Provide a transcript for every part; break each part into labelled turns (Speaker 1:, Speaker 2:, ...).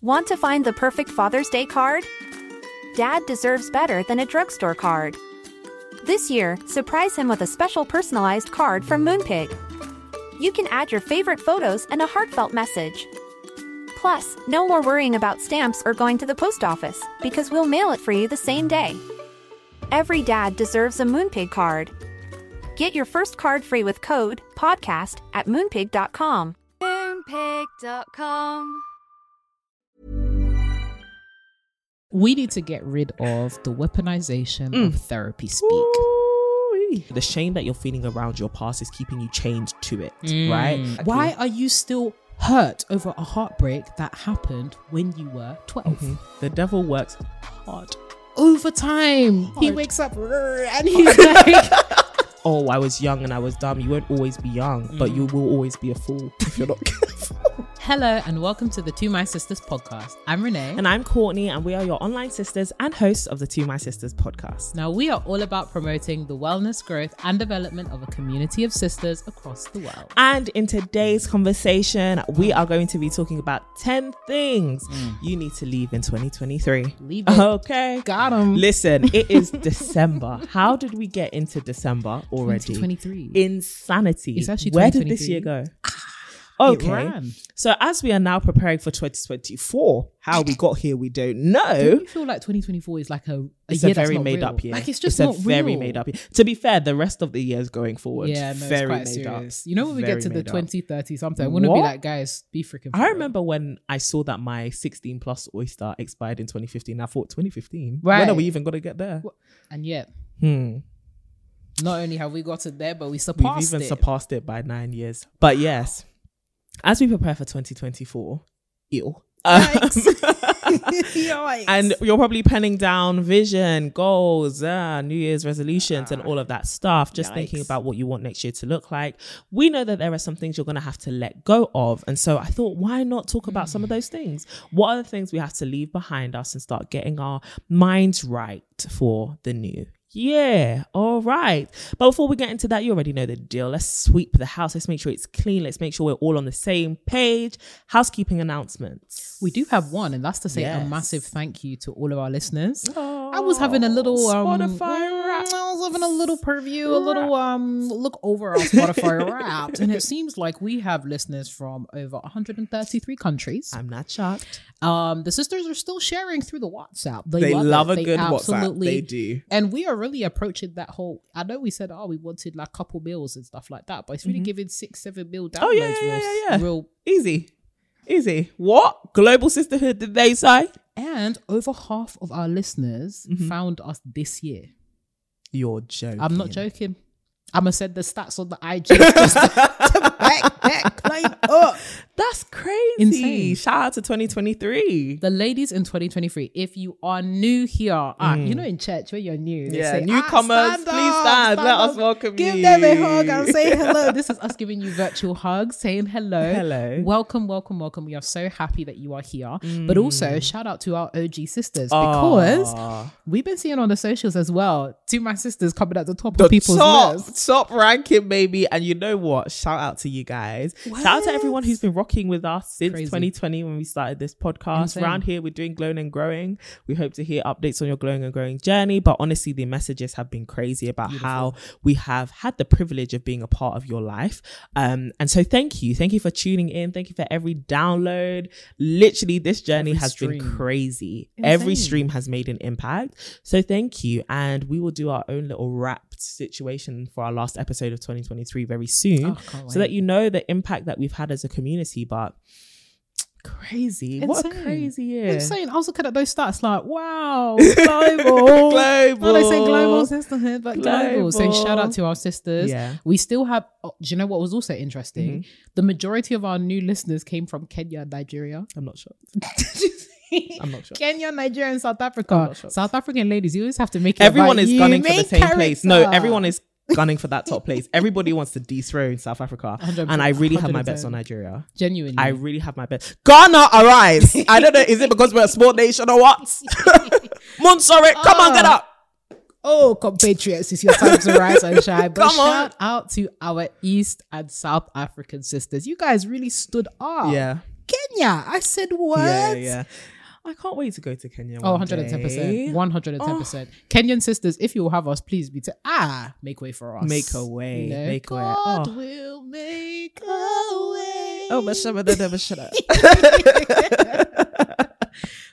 Speaker 1: Want to find the perfect Father's Day card? Dad deserves better than a drugstore card. This year, surprise him with a special personalized card from Moonpig. You can add your favorite photos and a heartfelt message. Plus, no more worrying about stamps or going to the post office because we'll mail it for you the same day. Every dad deserves a Moonpig card. Get your first card free with code PODCAST at moonpig.com.
Speaker 2: Moonpig.com.
Speaker 3: We need to get rid of the weaponization
Speaker 4: Mm.
Speaker 3: of therapy speak.
Speaker 4: Ooh-wee. The shame that you're feeling around your past is keeping you chained to it, right?
Speaker 3: Mm. Why are you still hurt over a heartbreak that happened when you were 12?
Speaker 4: Mhm. The devil works hard.
Speaker 3: Over time, he wakes up and he's like,
Speaker 4: Oh, I was young and I was dumb. You won't always be young, but
Speaker 3: Mm.
Speaker 4: you will always be a fool if you're not careful.
Speaker 3: Hello and welcome to the To My Sisters podcast. I'm Renee.
Speaker 4: and I'm Courtney, and we are your online sisters and hosts of the To My Sisters podcast.
Speaker 3: now, we are all about promoting the wellness, growth, and development of a community of sisters across the world.
Speaker 4: And in today's conversation, we are going to be talking about 10 things mm. you need to leave in 2023.
Speaker 3: Leave it.
Speaker 4: Okay.
Speaker 3: Got 'em.
Speaker 4: Listen, it is December. How did we get into December already?
Speaker 3: 2023.
Speaker 4: Insanity.
Speaker 3: It's actually
Speaker 4: Where did this year go?
Speaker 3: Ah,
Speaker 4: Okay.
Speaker 3: ran.
Speaker 4: So as we are now preparing for 2024, how we got here, we don't know.
Speaker 3: Don't you feel like 2024 is like a, a
Speaker 4: It's
Speaker 3: year
Speaker 4: a very made
Speaker 3: real?
Speaker 4: up year.
Speaker 3: Like it's just
Speaker 4: a
Speaker 3: not
Speaker 4: very
Speaker 3: real.
Speaker 4: made up year. To be fair, the rest of the years going forward,
Speaker 3: Yeah, no,
Speaker 4: very
Speaker 3: it's quite
Speaker 4: made
Speaker 3: serious.
Speaker 4: up.
Speaker 3: You know when we get to the
Speaker 4: made
Speaker 3: 2030 something, I want to be like, guys, be freaking.
Speaker 4: I remember when I saw that my 16 plus oyster expired in 2015. I thought 2015.
Speaker 3: Right.
Speaker 4: When are we even going to get there?
Speaker 3: and yet,
Speaker 4: Hmm.
Speaker 3: not only have we got it there, but we surpassed We've
Speaker 4: even
Speaker 3: it.
Speaker 4: surpassed it by nine years. But yes, as we prepare for 2024, ew.
Speaker 3: Yikes.
Speaker 4: and you're probably penning down vision, goals, uh, New Year's resolutions, and all of that stuff. Just thinking about what you want next year to look like. We know that there are some things you're going to have to let go of, and so I thought, why not talk about some of those things? What are the things we have to leave behind us and start getting our minds right for the new? Yeah, all right. But before we get into that, you already know the deal. Let's sweep the house. Let's make sure it's clean. Let's make sure we're all on the same page. Housekeeping announcements.
Speaker 3: we do have one, and that's to say a massive thank you to all of our listeners. I was having a little um,
Speaker 4: Spotify Wrapped.
Speaker 3: Having a little preview, a little um look over our Spotify Wrapped, and it seems like we have listeners from over 133 countries.
Speaker 4: I'm not shocked.
Speaker 3: Um, the sisters are still sharing through the WhatsApp.
Speaker 4: They love
Speaker 3: it.
Speaker 4: a
Speaker 3: They
Speaker 4: good WhatsApp. They do.
Speaker 3: And we are really approaching that whole. I know we said, oh, we wanted like couple meals and stuff like that, but it's really giving six, seven meal downloads.
Speaker 4: Mm-hmm. Oh, yeah, yeah,
Speaker 3: real,
Speaker 4: yeah, yeah.
Speaker 3: real.
Speaker 4: Easy. Easy. What? Global sisterhood, did they say?
Speaker 3: And over half of our listeners
Speaker 4: Mm-hmm.
Speaker 3: found us this year.
Speaker 4: You're joking.
Speaker 3: I'm not joking. I'm gonna send the stats on the IG just to, to back that claim up.
Speaker 4: That's crazy.
Speaker 3: Insane.
Speaker 4: Shout out to 2023.
Speaker 3: The ladies in 2023, if you are new here, ah, you know, in church where you're new, they
Speaker 4: Mm. Yeah,
Speaker 3: say,
Speaker 4: newcomers,
Speaker 3: ah, stand
Speaker 4: please
Speaker 3: up,
Speaker 4: stand. Let us
Speaker 3: up,
Speaker 4: welcome
Speaker 3: Give
Speaker 4: you.
Speaker 3: them a hug and say hello. this is us giving you virtual hugs, saying hello.
Speaker 4: Hello.
Speaker 3: Welcome, welcome, welcome. We are so happy that you are here. But also, shout out to our OG sisters because
Speaker 4: Aw.
Speaker 3: we've been seeing on the socials as well. To my sisters coming at the top
Speaker 4: the
Speaker 3: of people's
Speaker 4: top,
Speaker 3: lists.
Speaker 4: top ranking, baby. And you know what? Shout out to you guys. Shout out to everyone who's been rocking with us since
Speaker 3: Crazy.
Speaker 4: 2020 when we started this podcast.
Speaker 3: Insane.
Speaker 4: Around here, we're doing glowing and growing. We hope to hear updates on your glowing and growing journey. But honestly, the messages have been crazy about how we have had the privilege of being a part of your life. Um, and so thank you. Thank you for tuning in. Thank you for every download. Literally, this journey
Speaker 3: Every
Speaker 4: has been
Speaker 3: stream.
Speaker 4: crazy. Every stream has made an impact. So thank you. And we will do our own little wrapped situation for our last episode of 2023 very soon.
Speaker 3: Oh,
Speaker 4: so that you know the impact that we've had as a community. But crazy. What a crazy year.
Speaker 3: Insane. I was looking at those stats like, wow, global.
Speaker 4: global.
Speaker 3: Well, they say global sisterhood, but global. So shout out to our sisters.
Speaker 4: Yeah.
Speaker 3: We still have, oh, do you know what was also interesting?
Speaker 4: Mm-hmm.
Speaker 3: The majority of our new listeners came from Kenya and Nigeria.
Speaker 4: I'm not sure. I'm not sure.
Speaker 3: Kenya, Nigeria, and South Africa. South African ladies, you always have to make it
Speaker 4: Everyone is
Speaker 3: you.
Speaker 4: gunning for the same place. No, everyone is gunning for that top place. Everybody wants to dethrone South Africa.
Speaker 3: 100%,
Speaker 4: And I really have my bets on Nigeria.
Speaker 3: genuinely.
Speaker 4: I really have my bets. Ghana, arise. I don't know. Is it because we're a small nation or what? Monsore, come on, get
Speaker 3: Ah.
Speaker 4: up.
Speaker 3: Oh, compatriots, it's your time to rise and shine. But
Speaker 4: Come on.
Speaker 3: shout out to our East and South African sisters. You guys really stood up.
Speaker 4: Yeah.
Speaker 3: Kenya. I said, what?
Speaker 4: Yeah, yeah. I can't wait to go to Kenya.
Speaker 3: Oh,
Speaker 4: one
Speaker 3: 110%. 110%. Kenyan sisters, if you will have us, please be to ah, make way for us.
Speaker 4: Make a way.
Speaker 3: You know,
Speaker 4: Make a way.
Speaker 3: God
Speaker 4: Oh.
Speaker 3: will make a way.
Speaker 4: Oh, but shut up, never shut up.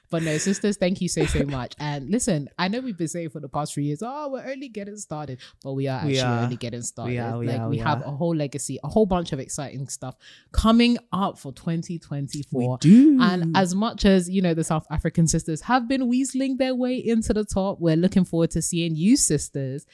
Speaker 3: But no, sisters, thank you so so much. And listen, I know we've been saying for the past three years, oh, we're only getting started, but we are
Speaker 4: We
Speaker 3: actually
Speaker 4: are.
Speaker 3: only getting started.
Speaker 4: are, we
Speaker 3: like
Speaker 4: are,
Speaker 3: we
Speaker 4: we
Speaker 3: have a whole legacy, a whole bunch of exciting stuff coming up for 2024.
Speaker 4: We do.
Speaker 3: And as much as you know, the South African sisters have been weaseling their way into the top, we're looking forward to seeing you sisters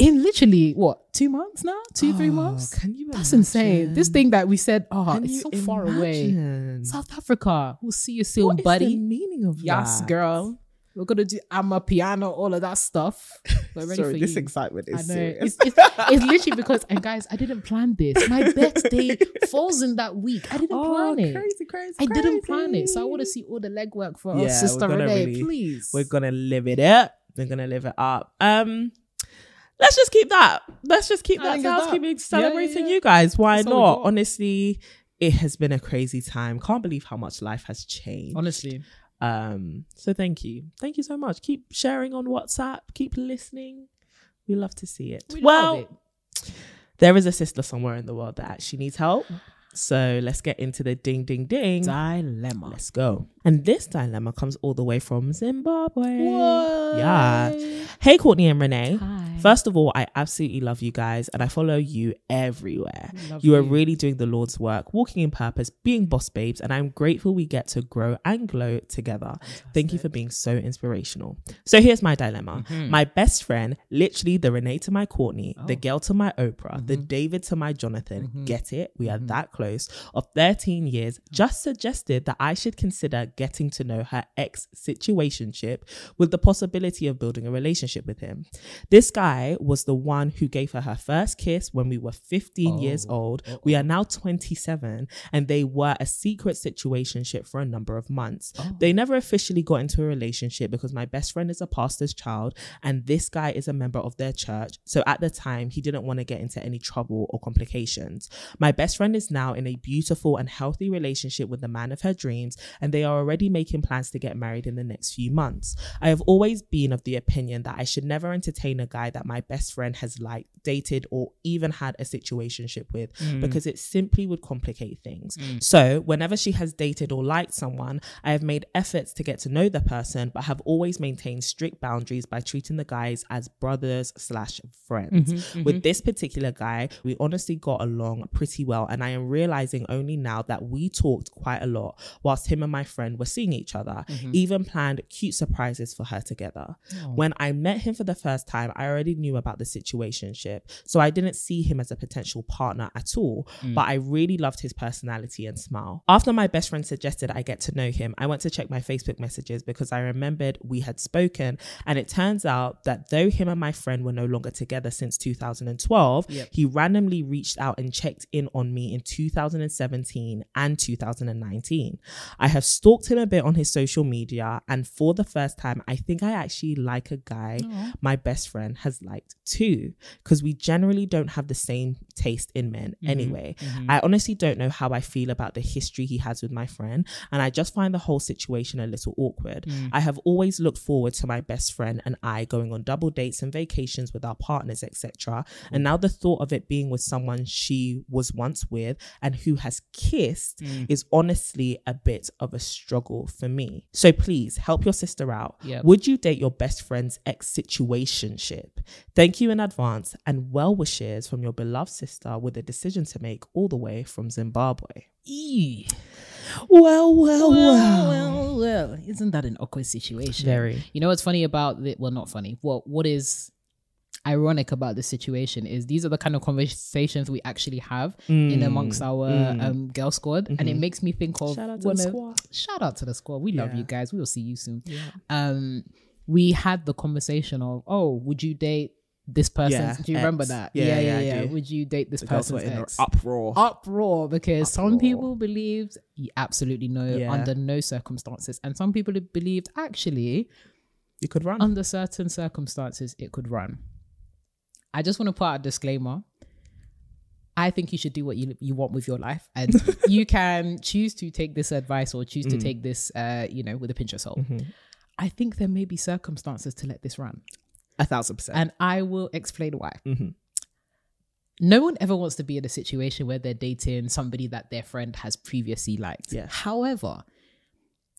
Speaker 3: in literally what two months now, two three
Speaker 4: Oh,
Speaker 3: months.
Speaker 4: Can you?
Speaker 3: That's insane. This thing that we said, oh,
Speaker 4: Can
Speaker 3: it's so far away. South Africa, we'll see you soon,
Speaker 4: What
Speaker 3: buddy.
Speaker 4: the meaning of
Speaker 3: Yes,
Speaker 4: that?
Speaker 3: girl. We're gonna do amapiano, all of that stuff. We're ready
Speaker 4: Sorry,
Speaker 3: for
Speaker 4: this
Speaker 3: you.
Speaker 4: excitement
Speaker 3: I
Speaker 4: is
Speaker 3: know.
Speaker 4: serious.
Speaker 3: It's, it's, it's literally because, and guys, I didn't plan this. My birthday falls in that week. I didn't
Speaker 4: oh,
Speaker 3: plan it.
Speaker 4: crazy, crazy,
Speaker 3: I didn't plan it. So I want to see all the legwork for
Speaker 4: Yeah,
Speaker 3: our sister Renee,
Speaker 4: really-
Speaker 3: please.
Speaker 4: We're gonna live it up. We're gonna live it up. Um, let's just keep that. Let's just keep
Speaker 3: I
Speaker 4: that
Speaker 3: think it's that.
Speaker 4: housekeeping
Speaker 3: Yeah, yeah,
Speaker 4: celebrating
Speaker 3: yeah.
Speaker 4: you guys. Why
Speaker 3: That's
Speaker 4: not? Honestly, it has been a crazy time. Can't believe how much life has changed.
Speaker 3: Honestly,
Speaker 4: Um, so thank you. Thank you so much. Keep sharing on WhatsApp. Keep listening. We love to see it.
Speaker 3: we
Speaker 4: well,
Speaker 3: it.
Speaker 4: there is a sister somewhere in the world that actually needs help. So let's get into the ding ding ding.
Speaker 3: dilemma.
Speaker 4: Let's go. And this dilemma comes all the way from Zimbabwe.
Speaker 3: What?
Speaker 4: Yeah. Hey, Courtney and Renee.
Speaker 3: Hi.
Speaker 4: First of all, I absolutely love you guys and I follow you everywhere.
Speaker 3: Love
Speaker 4: You are
Speaker 3: you.
Speaker 4: really doing the Lord's work, walking in purpose, being boss babes, and I'm grateful we get to grow and glow together. Thank you for being so inspirational. So here's my dilemma.
Speaker 3: Mm-hmm.
Speaker 4: My best friend, literally the Renee to my Courtney, the
Speaker 3: Oh.
Speaker 4: girl to my Oprah, the
Speaker 3: Mm-hmm.
Speaker 4: David to my Jonathan, get it? We are that close, of 13 years, just suggested that I should consider getting to know her ex situationship with the possibility of building a relationship with him. This guy was the one who gave her her first kiss when we were 15 years
Speaker 3: Oh.
Speaker 4: old. We are now 27, and they were a secret situationship for a number of months.
Speaker 3: Oh.
Speaker 4: They never officially got into a relationship because my best friend is a pastor's child, and this guy is a member of their church. So at the time, he didn't want to get into any trouble or complications. My best friend is now in a beautiful and healthy relationship with the man of her dreams, and they are already making plans to get married in the next few months. I have always been of the opinion that I should never entertain a guy that my best friend has liked, dated, or even had a situationship with mm. because it simply would complicate things. Mm. So, whenever she has dated or liked someone, I have made efforts to get to know the person, but have always maintained strict boundaries by treating the guys as brothers slash friends. Mm-hmm, with mm-hmm. this particular guy, we honestly got along pretty well, and I am realizing only now that we talked quite a lot whilst him and my friend were seeing each other, mm-hmm. even planned cute surprises for her together. Oh. When I met him for the first time, I already knew about the situationship, so I didn't see him as a potential partner at all, mm. but I really loved his personality and smile. After my best friend suggested I get to know him, I went to check my Facebook messages because I remembered we had spoken, and it turns out that though him and my friend were no longer together since 2012, he randomly reached out and checked in on me in 2017 and 2019. I have stalked him a bit on his social media, and for the first time, I think I actually like a guy my best friend has liked too, because we generally don't have the same taste in men mm-hmm. anyway. Mm-hmm. I honestly don't know how I feel about the history he has with my friend, and I just find the whole situation a little awkward. Mm. I have always looked forward to my best friend and I going on double dates and vacations with our partners, etc. And now the thought of it being with someone she was once with and who has kissed mm. is honestly a bit of a struggle for me. So please help your sister out.
Speaker 3: Yep.
Speaker 4: Would you date your best friend's ex situationship? Thank you in advance and well wishes from your beloved sister with a decision to make all the way from Zimbabwe.
Speaker 3: Eee.
Speaker 4: Well, well,
Speaker 3: well, well, well. Isn't that an awkward situation?
Speaker 4: Very.
Speaker 3: You know what's funny about it? well, not funny. What what is ironic about the situation is these are the kind of conversations we actually have
Speaker 4: Mm.
Speaker 3: in amongst our um girl squad, and it makes me think of
Speaker 4: Mm-hmm. Shout out to the
Speaker 3: of-
Speaker 4: squad.
Speaker 3: Shout out to the squad. We love
Speaker 4: Yeah.
Speaker 3: you guys. We will see you soon. Um, we had the conversation of, oh, would you date this person?
Speaker 4: Yeah,
Speaker 3: Do you remember that?
Speaker 4: Yeah,
Speaker 3: yeah,
Speaker 4: yeah, I
Speaker 3: yeah. Would you date this
Speaker 4: The girls in
Speaker 3: ex?
Speaker 4: uproar.
Speaker 3: uproar because some people believed you absolutely no
Speaker 4: Yeah.
Speaker 3: under no circumstances and some people believed actually
Speaker 4: You could run.
Speaker 3: under certain circumstances it could run i just want to put out a disclaimer I think you should do what you you want with your life, and you can choose to take this advice or choose to
Speaker 4: Mm.
Speaker 3: take this, uh, you know, with a pinch of salt.
Speaker 4: Mm-hmm.
Speaker 3: I think there may be circumstances to let this run,
Speaker 4: A thousand percent.
Speaker 3: and I will explain why.
Speaker 4: Mhm.
Speaker 3: No one ever wants to be in a situation where they're dating somebody that their friend has previously liked.
Speaker 4: Yeah.
Speaker 3: However,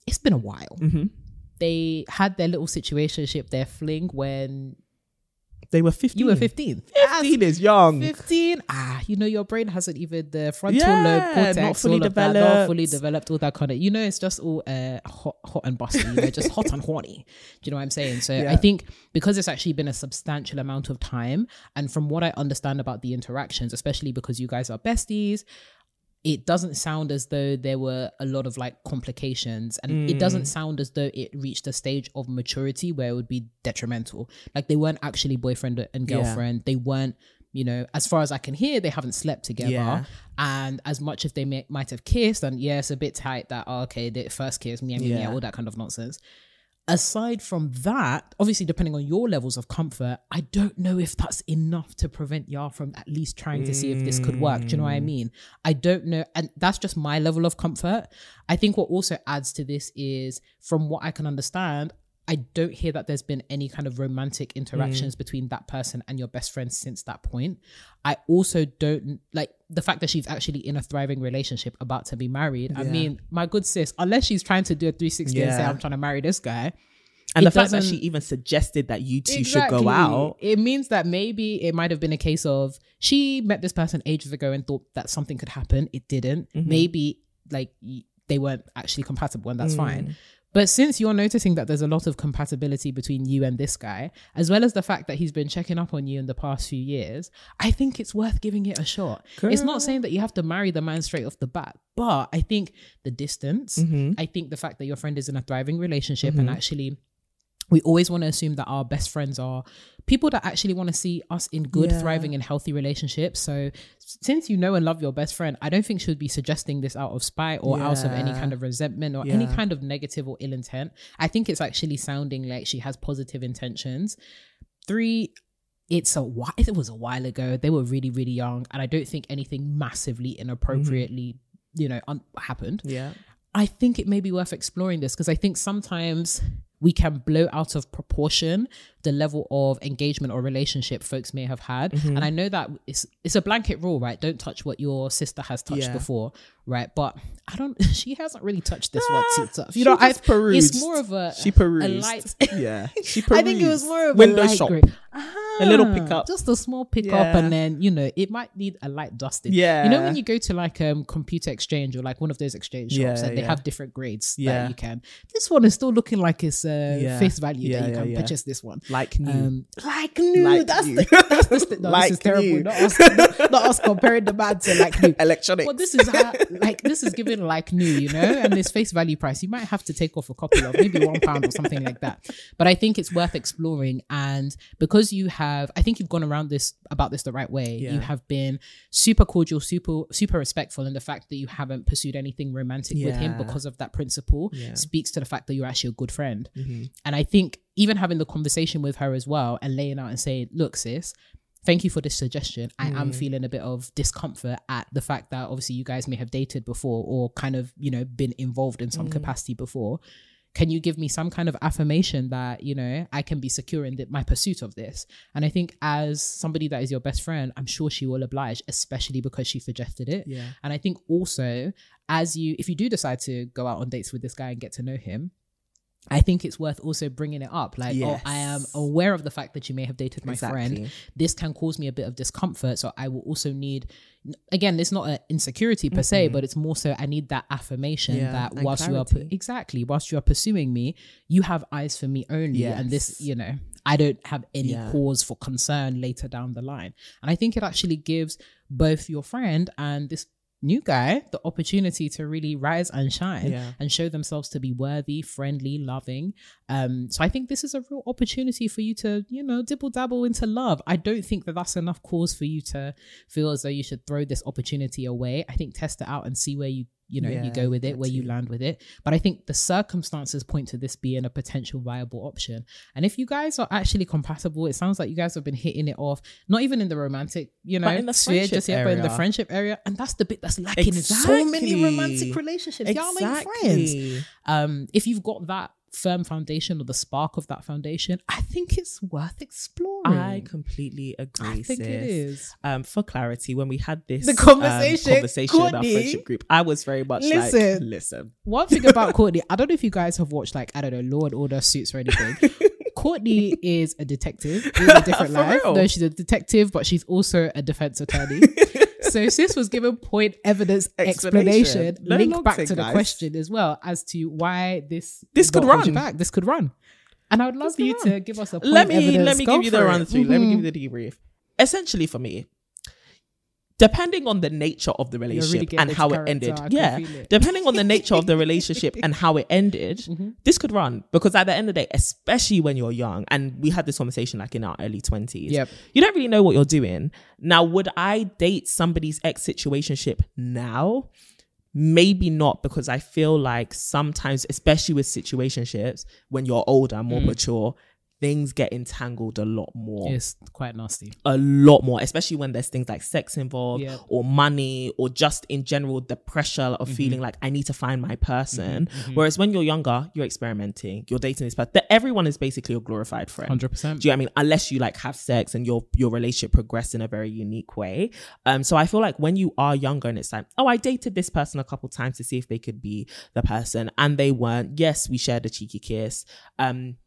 Speaker 3: it's been a while.
Speaker 4: Mhm.
Speaker 3: They had their little situationship, their fling when
Speaker 4: They were 15.
Speaker 3: you were 15.
Speaker 4: 15 is young.
Speaker 3: 15 ah you know your brain hasn't even the frontal
Speaker 4: Yeah,
Speaker 3: lobe cortex
Speaker 4: not fully
Speaker 3: all of that, not
Speaker 4: developed.
Speaker 3: fully developed all that kind of you know it's just all uh hot, hot and busty you know just hot and horny do you know what i'm saying so
Speaker 4: Yeah.
Speaker 3: i think because it's actually been a substantial amount of time and from what i understand about the interactions especially because you guys are besties it doesn't sound as though there were a lot of like complications and it
Speaker 4: Mm.
Speaker 3: doesn't sound as though it reached a stage of maturity where it would be detrimental like they weren't actually boyfriend and
Speaker 4: Yeah.
Speaker 3: girlfriend they weren't you know as far as i can hear they haven't slept together
Speaker 4: Yeah.
Speaker 3: and as much as they may, might have kissed and yeah it's a bit tight that oh, okay the first kiss meow, meow,
Speaker 4: Yeah.
Speaker 3: all that kind of nonsense aside from that obviously depending on your levels of comfort i don't know if that's enough to prevent y'all from at least trying to see if this could work. Do you know what i mean? I don't know and that's just my level of comfort. I think what also adds to this is from what i can understand I don't hear that there's been any kind of romantic interactions between that person and your best friend since that point. I also don't like the fact that she's actually in a thriving relationship about to be married. I mean, my good sis, unless she's trying to do a 360 and say, I'm trying to marry this guy.
Speaker 4: And the fact that she even suggested that you two should go out.
Speaker 3: It means that maybe it might have been a case of she met this person ages ago and thought that something could happen. It didn't.
Speaker 4: Mm-hmm.
Speaker 3: Maybe like they weren't actually compatible, and that's
Speaker 4: Mm.
Speaker 3: fine. But since you're noticing that there's a lot of compatibility between you and this guy, as well as the fact that he's been checking up on you in the past few years, I think it's worth giving it a shot. It's not saying that you have to marry the man straight off the bat, but I think the distance,
Speaker 4: Mm-hmm.
Speaker 3: I think the fact that your friend is in a thriving relationship and actually we always want to assume that our best friends are people that actually want to see us in good,
Speaker 4: Yeah.
Speaker 3: thriving, and healthy relationships. So, since you know and love your best friend, I don't think she would be suggesting this out of spite or out of any kind of resentment or any kind of negative or ill intent. I think it's actually sounding like she has positive intentions. Three, it's a while, it was a while ago. They were really, really young, and I don't think anything massively inappropriately, mm-hmm. you know, un- happened.
Speaker 4: Yeah.
Speaker 3: I think it may be worth exploring this because I think sometimes we can blow out of proportion the level of engagement or relationship folks may have had.
Speaker 4: Mm-hmm.
Speaker 3: And I know that it's it's a blanket rule, right? Don't touch what your sister has touched
Speaker 4: Yeah.
Speaker 3: before, right? But I don't she hasn't really touched this one too tough. You
Speaker 4: She
Speaker 3: know, I
Speaker 4: perused.
Speaker 3: it's more of a
Speaker 4: She perused.
Speaker 3: a light
Speaker 4: yeah. She perused.
Speaker 3: I think it was more of
Speaker 4: window
Speaker 3: a light
Speaker 4: shop.
Speaker 3: grey.
Speaker 4: A little
Speaker 3: Ah,
Speaker 4: pickup.
Speaker 3: just a small pickup,
Speaker 4: Yeah.
Speaker 3: and then you know it might need a light dusting.
Speaker 4: Yeah.
Speaker 3: you know when you go to like um computer exchange or like one of those exchange shops,
Speaker 4: Yeah,
Speaker 3: and they have different grades
Speaker 4: Yeah.
Speaker 3: that you can. This one is still looking like it's uh, face value that you can purchase this one.
Speaker 4: Like new.
Speaker 3: Um, like new.
Speaker 4: Like
Speaker 3: that's
Speaker 4: new.
Speaker 3: the that's the st- no,
Speaker 4: Like
Speaker 3: this is terrible.
Speaker 4: new.
Speaker 3: Not us, not, not us comparing the man to like new.
Speaker 4: Electronics.
Speaker 3: Well, this is how, like this is given like new, you know, and this face value price. You might have to take off a couple of maybe one pound or something like that. But I think it's worth exploring, and because you have, I think you've gone around this about this the right way.
Speaker 4: Yeah.
Speaker 3: You have been super cordial, super super respectful, and the fact that you haven't pursued anything romantic with him because of that principle
Speaker 4: Yeah.
Speaker 3: speaks to the fact that you're actually a good friend.
Speaker 4: Mm-hmm.
Speaker 3: And I think even having the conversation with her as well and laying out and saying, look, sis, thank you for this suggestion. I
Speaker 4: Mm.
Speaker 3: am feeling a bit of discomfort at the fact that obviously you guys may have dated before or kind of, you know, been involved in some
Speaker 4: Mm.
Speaker 3: capacity before. Can you give me some kind of affirmation that, you know, I can be secure in the, my pursuit of this? And I think as somebody that is your best friend, I'm sure she will oblige, especially because she suggested it.
Speaker 4: Yeah.
Speaker 3: And I think also, as you, if you do decide to go out on dates with this guy and get to know him, I think it's worth also bringing it up. Like, oh, I am aware of the fact that you may have dated my friend. This can cause me a bit of discomfort. So I will also need, again, it's not an insecurity per se, but it's more so I need that affirmation
Speaker 4: Yeah,
Speaker 3: that
Speaker 4: and
Speaker 3: whilst you are, exactly, whilst you are pursuing me, you have eyes for me only. And this, you know, I don't have any
Speaker 4: Yeah.
Speaker 3: cause for concern later down the line. And I think it actually gives both your friend and this new guy the opportunity to really rise and shine
Speaker 4: Yeah.
Speaker 3: and show themselves to be worthy, friendly, loving. Um, so I think this is a real opportunity for you to, you know, dibble dabble into love. I don't think that that's enough cause for you to feel as though you should throw this opportunity away. I think test it out and see where you you know you go with it where you land with it. But i think the circumstances point to this being a potential viable option. And if you guys are actually compatible it sounds like you guys have been hitting it off not even in the romantic you know
Speaker 4: But in the
Speaker 3: sphere
Speaker 4: friendship
Speaker 3: just yet but in the friendship area. And that's the bit that's lacking. In so many romantic relationships. Y'all ain't friends. Um, if you've got that firm foundation or the spark of that foundation, I think it's worth exploring.
Speaker 4: I completely agree.
Speaker 3: I think
Speaker 4: sis.
Speaker 3: it is.
Speaker 4: Um, for clarity, when we had this
Speaker 3: The conversation,
Speaker 4: um, conversation in our
Speaker 3: Courtney,
Speaker 4: friendship group, I was very much like,
Speaker 3: listen.
Speaker 4: listen,
Speaker 3: One thing about Courtney, I don't know if you guys have watched like I don't know Law and Order suits or anything. Courtney is a detective in a different life.
Speaker 4: real?
Speaker 3: No, she's a detective, but she's also a defense attorney. So sis was given point evidence explanation,
Speaker 4: Explanation. No
Speaker 3: linked back to the question as well as to why this
Speaker 4: This could
Speaker 3: not hold you
Speaker 4: run.
Speaker 3: back. This could run. And I would love
Speaker 4: could
Speaker 3: you to give us a point
Speaker 4: let me let me give you the
Speaker 3: for
Speaker 4: run through. Let me give mm-hmm. you the debrief. Essentially, for me, depending on the nature of the relationship
Speaker 3: getting
Speaker 4: and how it ended,
Speaker 3: I
Speaker 4: yeah,
Speaker 3: it.
Speaker 4: depending on the nature of the relationship and how it ended,
Speaker 3: Mm-hmm.
Speaker 4: this could run because at the end of the day, especially when you're young, and we had this conversation like in our early twenties,
Speaker 3: Yep.
Speaker 4: you don't really know what you're doing. Now, would I date somebody's ex situationship now? Maybe not because I feel like sometimes, especially with situationships, when you're older,
Speaker 3: Mm.
Speaker 4: more mature, things get entangled a lot more
Speaker 3: It's quite nasty.
Speaker 4: a lot more, especially when there's things like sex involved
Speaker 3: Yeah.
Speaker 4: or money or just in general the pressure of
Speaker 3: Mm-hmm.
Speaker 4: feeling like I need to find my person. Whereas when you're younger, you're experimenting, you're dating this person. Everyone is basically a glorified friend.
Speaker 3: Hundred percent.
Speaker 4: Do you know what I mean? Unless you like have sex and your your relationship progressed in a very unique way. Um, so I feel like when you are younger and it's like, oh, I dated this person a couple times to see if they could be the person, and they weren't. Yes, we shared a cheeky kiss. Um,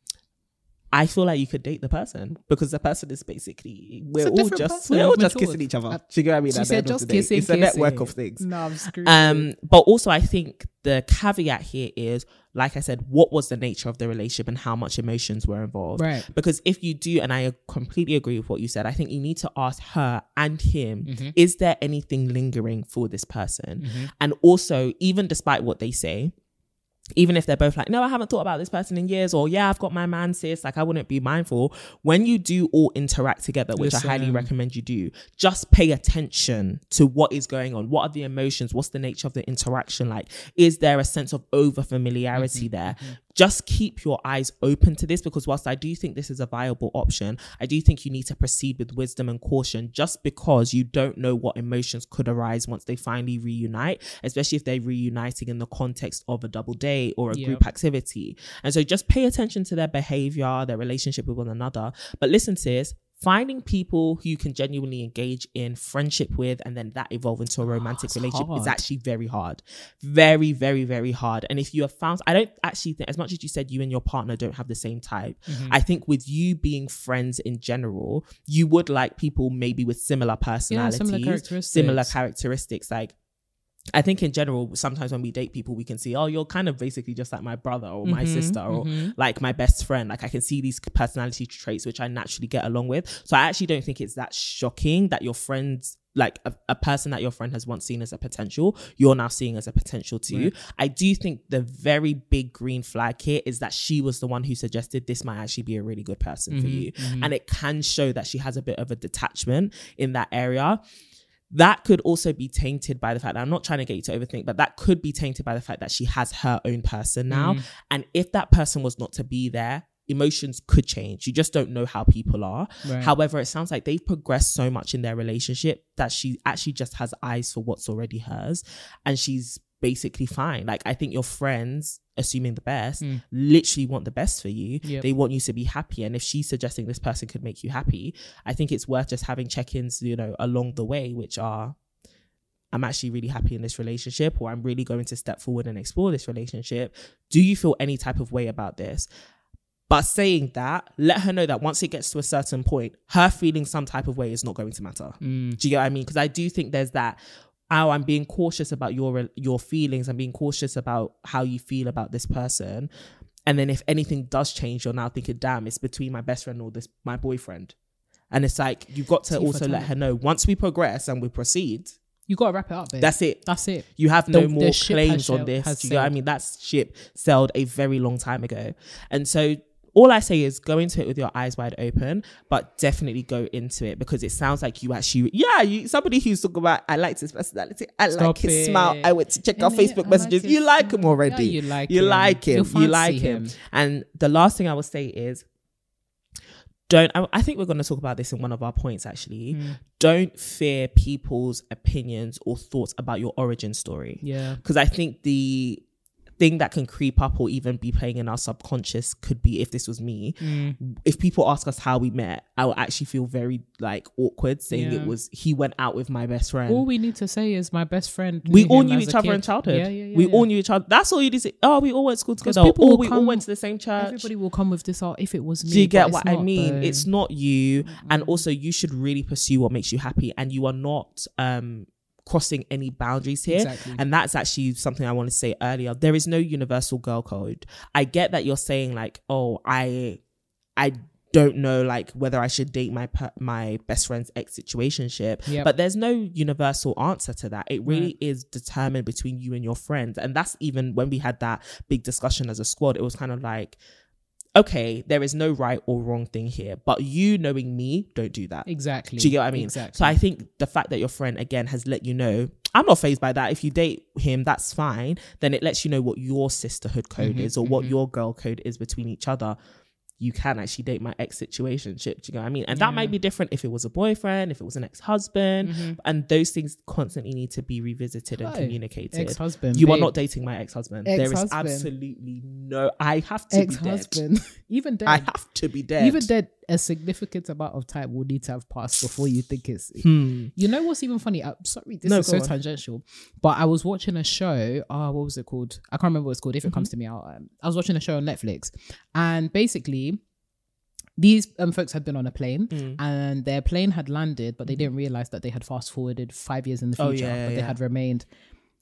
Speaker 4: I feel like you could date the person because the person is basically we're all just
Speaker 3: person.
Speaker 4: we're all just kissing each other.
Speaker 3: Uh,
Speaker 4: Do you get what I mean?
Speaker 3: She
Speaker 4: At
Speaker 3: said just kissing.
Speaker 4: It's a network of things.
Speaker 3: No, I'm screwed.
Speaker 4: Um, but also I think the caveat here is, like I said, what was the nature of the relationship and how much emotions were involved.
Speaker 3: Right.
Speaker 4: Because if you do, and I completely agree with what you said, I think you need to ask her and him,
Speaker 3: Mm-hmm.
Speaker 4: is there anything lingering for this person? And also, even despite what they say, even if they're both like, no, I haven't thought about this person in years, or yeah, I've got my man, sis, like I wouldn't be mindful. When you do all interact together, which I highly recommend you do, just pay attention to what is going on. What are the emotions? What's the nature of the interaction like? Is there a sense of over familiarity mm-hmm. there? Mm-hmm. Just keep your eyes open to this because whilst I do think this is a viable option, I do think you need to proceed with wisdom and caution just because you don't know what emotions could arise once they finally reunite, especially if they're reuniting in the context of a double date or a
Speaker 3: Yep.
Speaker 4: group activity. And so just pay attention to their behavior, their relationship with one another. But listen, sis, finding people who you can genuinely engage in friendship with and then that evolve into a romantic
Speaker 3: it's
Speaker 4: relationship is actually very hard. Very, very, very hard. And if you have found, I don't actually think, as much as you said you and your partner don't have the same type,
Speaker 3: Mm-hmm.
Speaker 4: I think with you being friends in general, you would like people maybe with similar personalities,
Speaker 3: characteristics.
Speaker 4: similar characteristics. Like, I think in general, sometimes when we date people, we can see, oh, you're kind of basically just like my brother or my
Speaker 3: Mm-hmm,
Speaker 4: sister or mm-hmm. like my best friend. Like I can see these personality traits which I naturally get along with. So I actually don't think it's that shocking that your friends like a, a person that your friend has once seen as a potential, you're now seeing as a potential too. I do think the very big green flag here is that she was the one who suggested this might actually be a really good person for mm-hmm, you. Mm-hmm. And it can show that she has a bit of a detachment in that area that could also be tainted by the fact that I'm not trying to get you to overthink, but that could be tainted by the fact that she has her own person now. Mm. And if that person was not to be there, emotions could change. You just don't know how people are.
Speaker 3: Right.
Speaker 4: However, it sounds like they've progressed so much in their relationship that she actually just has eyes for what's already hers and she's basically fine. Like I think your friends, assuming the best, literally want the best for you.
Speaker 3: Yep.
Speaker 4: They want you to be happy. And if she's suggesting this person could make you happy, I think it's worth just having check-ins, you know, along the way, which are I'm actually really happy in this relationship, or I'm really going to step forward and explore this relationship. Do you feel any type of way about this? But saying that, let her know that once it gets to a certain point, her feeling some type of way is not going to matter.
Speaker 3: Mm.
Speaker 4: Do you get what I mean? Because I do think there's that. Oh, I'm being cautious about your your feelings. I'm being cautious about how you feel about this person. And then if anything does change, you're now thinking, damn, it's between my best friend or this my boyfriend. And it's like you've got to
Speaker 3: Tea
Speaker 4: also let her know once we progress and we proceed,
Speaker 3: You gotta wrap it up, babe.
Speaker 4: that's it.
Speaker 3: That's it.
Speaker 4: You have no
Speaker 3: The- the
Speaker 4: more
Speaker 3: has
Speaker 4: claims on this. Do you know what I mean? That ship sailed a very long time ago. And so all I say is go into it with your eyes wide open, but definitely go into it because it sounds like you actually, yeah, you somebody who's talking about, I like his personality, I like his
Speaker 3: it.
Speaker 4: smile, I went to check
Speaker 3: Yeah, I
Speaker 4: Facebook
Speaker 3: like
Speaker 4: messages.
Speaker 3: his
Speaker 4: you like him already.
Speaker 3: Yeah, you like
Speaker 4: you
Speaker 3: him.
Speaker 4: like him. You like him.
Speaker 3: him.
Speaker 4: And the last thing I will say is, don't. I, I think we're going to talk about this in one of our points. Actually,
Speaker 3: Hmm.
Speaker 4: don't fear people's opinions or thoughts about your origin story
Speaker 3: Yeah.
Speaker 4: because I think the thing that can creep up or even be playing in our subconscious could be if this was me
Speaker 3: Mm.
Speaker 4: if people ask us how we met i would actually feel very like awkward saying
Speaker 3: Yeah.
Speaker 4: it was he went out with my best friend
Speaker 3: All we need to say is my best friend.
Speaker 4: we all knew each other in childhood
Speaker 3: Yeah, yeah, yeah,
Speaker 4: we
Speaker 3: yeah.
Speaker 4: all knew each other that's all you need to say oh we all went to school together
Speaker 3: people
Speaker 4: or
Speaker 3: will
Speaker 4: we all went to the same church
Speaker 3: Everybody will come with this. Oh, if it was me.
Speaker 4: do you get what I
Speaker 3: not,
Speaker 4: mean?
Speaker 3: though.
Speaker 4: It's not you, and also you should really pursue what makes you happy, and you are not um crossing any boundaries here.
Speaker 3: Exactly.
Speaker 4: And that's actually something I want to say earlier. There is no universal girl code. I get that you're saying like, oh, I, I don't know like whether I should date my per- my best friend's ex situationship,
Speaker 3: Yep.
Speaker 4: but there's no universal answer to that. It really is determined between you and your friends, and that's even when we had that big discussion as a squad. It was kind of like okay, there is no right or wrong thing here, but you knowing me, don't do that.
Speaker 3: Exactly.
Speaker 4: Do you get what I mean?
Speaker 3: Exactly.
Speaker 4: So I think the fact that your friend again has let you know, I'm not phased by that. If you date him, that's fine. Then it lets you know what your sisterhood code
Speaker 3: Mm-hmm,
Speaker 4: is or what your girl code is between each other. You can actually date my ex situationship. Do you know what I mean? And that might be different if it was a boyfriend, if it was an ex husband, mm-hmm. and those things constantly need to be revisited and communicated.
Speaker 3: ex-husband,
Speaker 4: You are not dating my ex husband. There is absolutely no. I have to be dead.
Speaker 3: ex-husband, even dead,
Speaker 4: I have to be dead.
Speaker 3: even dead, a significant amount of time will need to have passed before you think it's.
Speaker 4: Hmm.
Speaker 3: You know what's even funny? I'm sorry, this
Speaker 4: No,
Speaker 3: is so
Speaker 4: on.
Speaker 3: tangential, but I was watching a show. Uh, what was it called? I can't remember what it's called. If it
Speaker 4: Mm-hmm.
Speaker 3: comes to me, I'll, um, I was watching a show on Netflix, and basically. These um, folks had been on a plane
Speaker 4: Mm.
Speaker 3: and their plane had landed, but they didn't realize that they had fast forwarded five years in the
Speaker 4: Oh,
Speaker 3: future,
Speaker 4: yeah,
Speaker 3: but they had remained.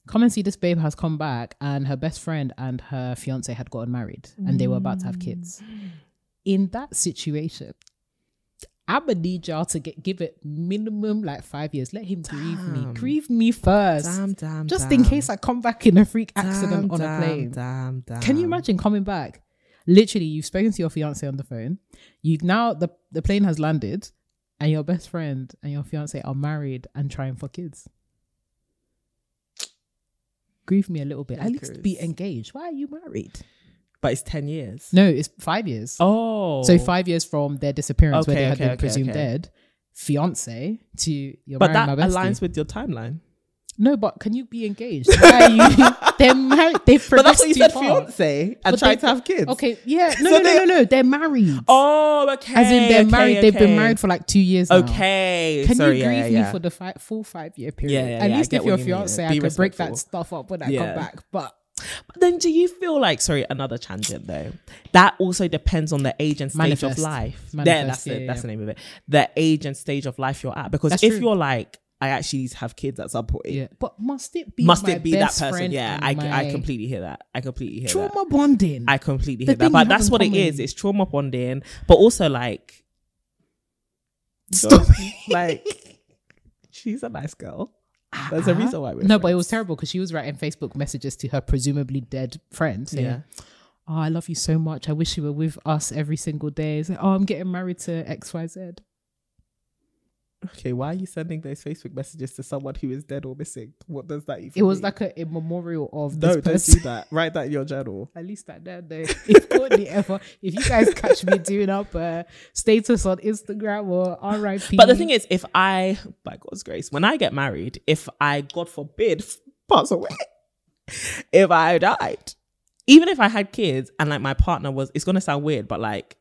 Speaker 3: Come and see this babe has come back, and her best friend and her fiance had gotten married, and they were about to have kids. In that situation, I'm gonna need y'all to get give it minimum like five years. Let him grieve me, grieve me first,
Speaker 4: Damn, damn,
Speaker 3: just in case I come back in a freak accident on a plane.
Speaker 4: Damn, damn.
Speaker 3: Can you imagine coming back? Literally, you've spoken to your fiance on the phone. You now the the plane has landed, and your best friend and your fiance are married and trying for kids. Grieve me a little bit. At least be engaged. Why are you married?
Speaker 4: But it's 10 years.
Speaker 3: No, it's five years.
Speaker 4: Oh.
Speaker 3: So five years from their disappearance, where
Speaker 4: Okay,
Speaker 3: they had
Speaker 4: okay,
Speaker 3: been
Speaker 4: okay,
Speaker 3: presumed
Speaker 4: okay.
Speaker 3: dead, fiance to you're
Speaker 4: But that aligns with your timeline.
Speaker 3: no, but can you be engaged? Why are you? they're married. They've
Speaker 4: But that's what you said,
Speaker 3: far.
Speaker 4: fiance, and
Speaker 3: they-
Speaker 4: to have kids.
Speaker 3: Okay, yeah, no,
Speaker 4: So
Speaker 3: no, no, no, no. They're married.
Speaker 4: Oh, okay.
Speaker 3: As in, they're
Speaker 4: okay,
Speaker 3: married. They've been married for like two years now.
Speaker 4: Okay.
Speaker 3: Can
Speaker 4: Sorry,
Speaker 3: you
Speaker 4: yeah,
Speaker 3: grieve
Speaker 4: yeah,
Speaker 3: me for the fi- full five year period?
Speaker 4: Yeah, yeah,
Speaker 3: At
Speaker 4: yeah,
Speaker 3: least if you're
Speaker 4: what you mean.
Speaker 3: fiance, I
Speaker 4: Be
Speaker 3: could break that stuff up when I
Speaker 4: Yeah.
Speaker 3: come back. But
Speaker 4: But then do you feel like, sorry, another tangent though, that also depends on the age and stage
Speaker 3: Manifest.
Speaker 4: of life.
Speaker 3: Manifest,
Speaker 4: there, that's
Speaker 3: yeah,
Speaker 4: it.
Speaker 3: yeah,
Speaker 4: That's the name of it. The age and stage of life you're at. Because
Speaker 3: That's
Speaker 4: if
Speaker 3: true.
Speaker 4: you're like, I actually need to have kids at some point.
Speaker 3: yeah, but must it be?
Speaker 4: Must
Speaker 3: my
Speaker 4: it be that person? Yeah, I, I completely hear that. I completely hear that.
Speaker 3: trauma bonding.
Speaker 4: I completely
Speaker 3: The
Speaker 4: hear that. But that's what it is. It's trauma bonding, but also like,
Speaker 3: Stop
Speaker 4: like, she's a nice girl. There's a reason why we're
Speaker 3: no, but it was terrible because she was writing Facebook messages to her presumably dead friend saying,
Speaker 4: Yeah.
Speaker 3: "Oh, I love you so much. I wish you were with us every single day." It's like, "Oh, I'm getting married to X Y Z."
Speaker 4: Okay, why are you sending those Facebook messages to someone who is dead or missing? What does that even?
Speaker 3: It was
Speaker 4: mean?
Speaker 3: like a, a memorial of
Speaker 4: no,
Speaker 3: this
Speaker 4: don't
Speaker 3: person.
Speaker 4: do that. Write that in your journal.
Speaker 3: At least I don't know if Courtney ever. If you guys catch me doing up a status on Instagram or RIP.
Speaker 4: But the thing is, if I, by God's grace, when I get married, if I, God forbid, pass away, if I died, even if I had kids and like my partner was, it's gonna sound weird, but like,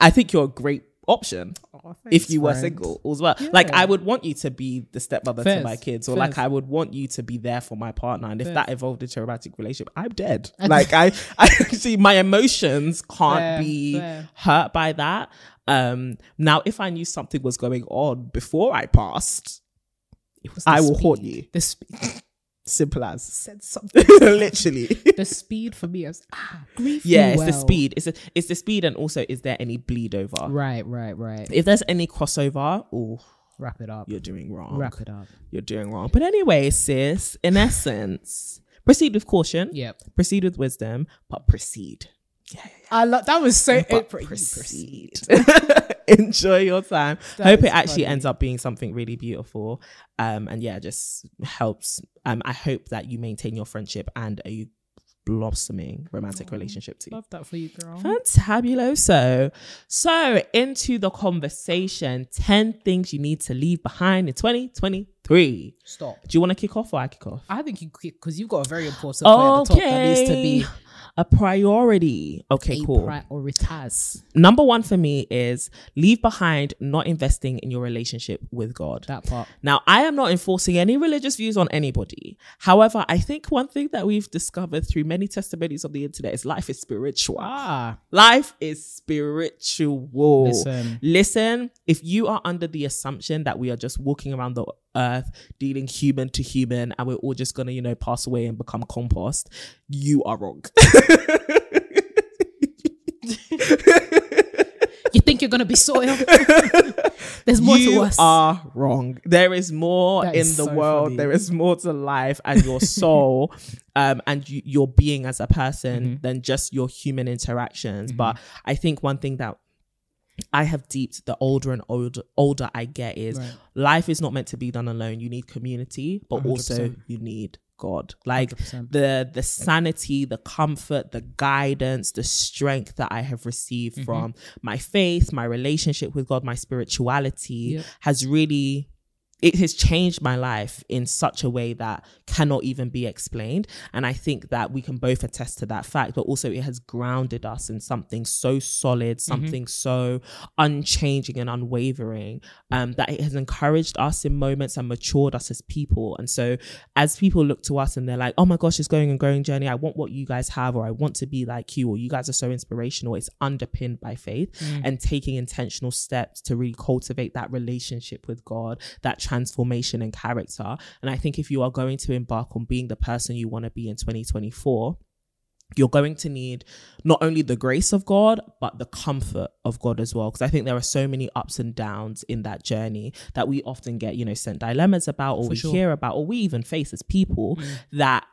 Speaker 4: I think you're a great option
Speaker 3: Oh,
Speaker 4: if you were single as well. Like, I would want you to be the stepmother to my kids, or like. I would want you to be there for my partner. And if
Speaker 3: Fairs.
Speaker 4: that evolved into a romantic relationship, I'm dead. like I, I see my emotions can't
Speaker 3: Fair,
Speaker 4: be
Speaker 3: fair.
Speaker 4: hurt by that. Um, now, if I knew something was going on before I passed,
Speaker 3: It was
Speaker 4: I will haunt you.
Speaker 3: The speed
Speaker 4: Simple as.
Speaker 3: said something.
Speaker 4: Literally.
Speaker 3: the speed for me is ah, grief.
Speaker 4: yeah, it's the speed. It's a, it's the speed, and also, is there any bleed over?
Speaker 3: Right, right, right.
Speaker 4: If there's any crossover, oh,
Speaker 3: Wrap it up.
Speaker 4: you're doing wrong.
Speaker 3: Wrap it up.
Speaker 4: You're doing wrong. But anyway, sis, in essence, proceed with caution.
Speaker 3: Yep.
Speaker 4: Proceed with wisdom, but proceed.
Speaker 3: Yeah, I love that was so
Speaker 4: But
Speaker 3: it, you
Speaker 4: proceed. Enjoy your time.
Speaker 3: That
Speaker 4: Hope it actually
Speaker 3: funny.
Speaker 4: ends up being something really beautiful. Um, and yeah, just helps. Um, I hope that you maintain your friendship and a blossoming romantic relationship too.
Speaker 3: Love that for you, girl.
Speaker 4: Fantabuloso. So, into the conversation 10 things you need to leave behind in 2023.
Speaker 3: Stop.
Speaker 4: Do you want to kick off or I kick off?
Speaker 3: I think you kick because you've got a very important point at the top that needs to be
Speaker 4: a priority. Okay,
Speaker 3: a
Speaker 4: cool.
Speaker 3: prioritas.
Speaker 4: Number one for me is leave behind not investing in your relationship with God.
Speaker 3: That part.
Speaker 4: Now, I am not enforcing any religious views on anybody. However, I think one thing that we've discovered through many testimonies on the internet is life is spiritual.
Speaker 3: Ah,
Speaker 4: Life is spiritual.
Speaker 3: Listen.
Speaker 4: Listen, if you are under the assumption that we are just walking around the earth dealing human to human and we're all just going to, you know, pass away and become compost, you are wrong.
Speaker 3: you think you're gonna be soil? There's more
Speaker 4: you
Speaker 3: to us.
Speaker 4: You are wrong. There is more
Speaker 3: That
Speaker 4: in
Speaker 3: is
Speaker 4: the
Speaker 3: so
Speaker 4: world.
Speaker 3: funny.
Speaker 4: There is more to life and your soul, um, and you, your being as a person
Speaker 3: Mm-hmm.
Speaker 4: than just your human interactions. But I think one thing that I have deeped the older and older older I get is
Speaker 3: Right.
Speaker 4: life is not meant to be done alone. You need community, but also
Speaker 3: 100%.
Speaker 4: you need God. Like
Speaker 3: 100%.
Speaker 4: the the sanity, the comfort, the guidance, the strength that I have received
Speaker 3: Mm-hmm.
Speaker 4: from my faith, my relationship with God, my spirituality
Speaker 3: Yep.
Speaker 4: has really it has changed my life in such a way that cannot even be explained. And I think that we can both attest to that fact, but also it has grounded us in something so solid, something so unchanging and unwavering, um, that it has encouraged us in moments and matured us as people. And so as people look to us and they're like, oh my gosh, it's going and growing journey. I want what you guys have, or I want to be like you, or you guys are so inspirational. It's underpinned by faith and taking intentional steps to really cultivate that relationship with God, that transformation and character. And I think if you are going to embark on being the person you want to be in 2024, you're going to need not only the grace of God, but the comfort of God as well. Because I think there are so many ups and downs in that journey that we often get, you know, sent dilemmas about, or we
Speaker 3: sure.
Speaker 4: hear about, or we even face as people mm. that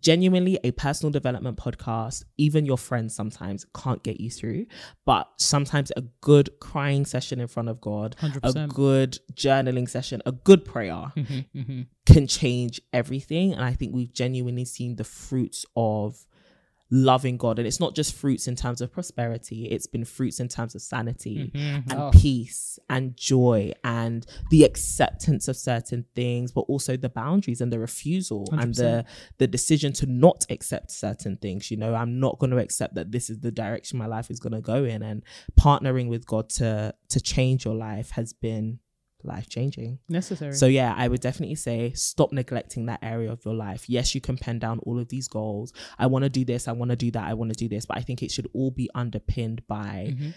Speaker 4: genuinely a personal development podcast, even your friends sometimes can't get you through. But sometimes a good crying session in front of God, a
Speaker 3: 100%.
Speaker 4: good journaling session, a good prayer
Speaker 3: Mm-hmm,
Speaker 4: can change everything. And I think we've genuinely seen the fruits of loving God. And it's not just fruits in terms of prosperity, it's been fruits in terms of sanity mm-hmm. and
Speaker 3: Oh.
Speaker 4: peace and joy and the acceptance of certain things, but also the boundaries and the refusal and the the decision to not accept certain things. You know, I'm not going to accept that this is the direction my life is going to go in. And partnering with God to to change your life has been life changing.
Speaker 3: Necessary.
Speaker 4: So yeah, I would definitely say stop neglecting that area of your life. Yes, you can pen down all of these goals. I want to do this, I want to do that, I want to do this, but I think it should all be underpinned by
Speaker 3: Mm-hmm.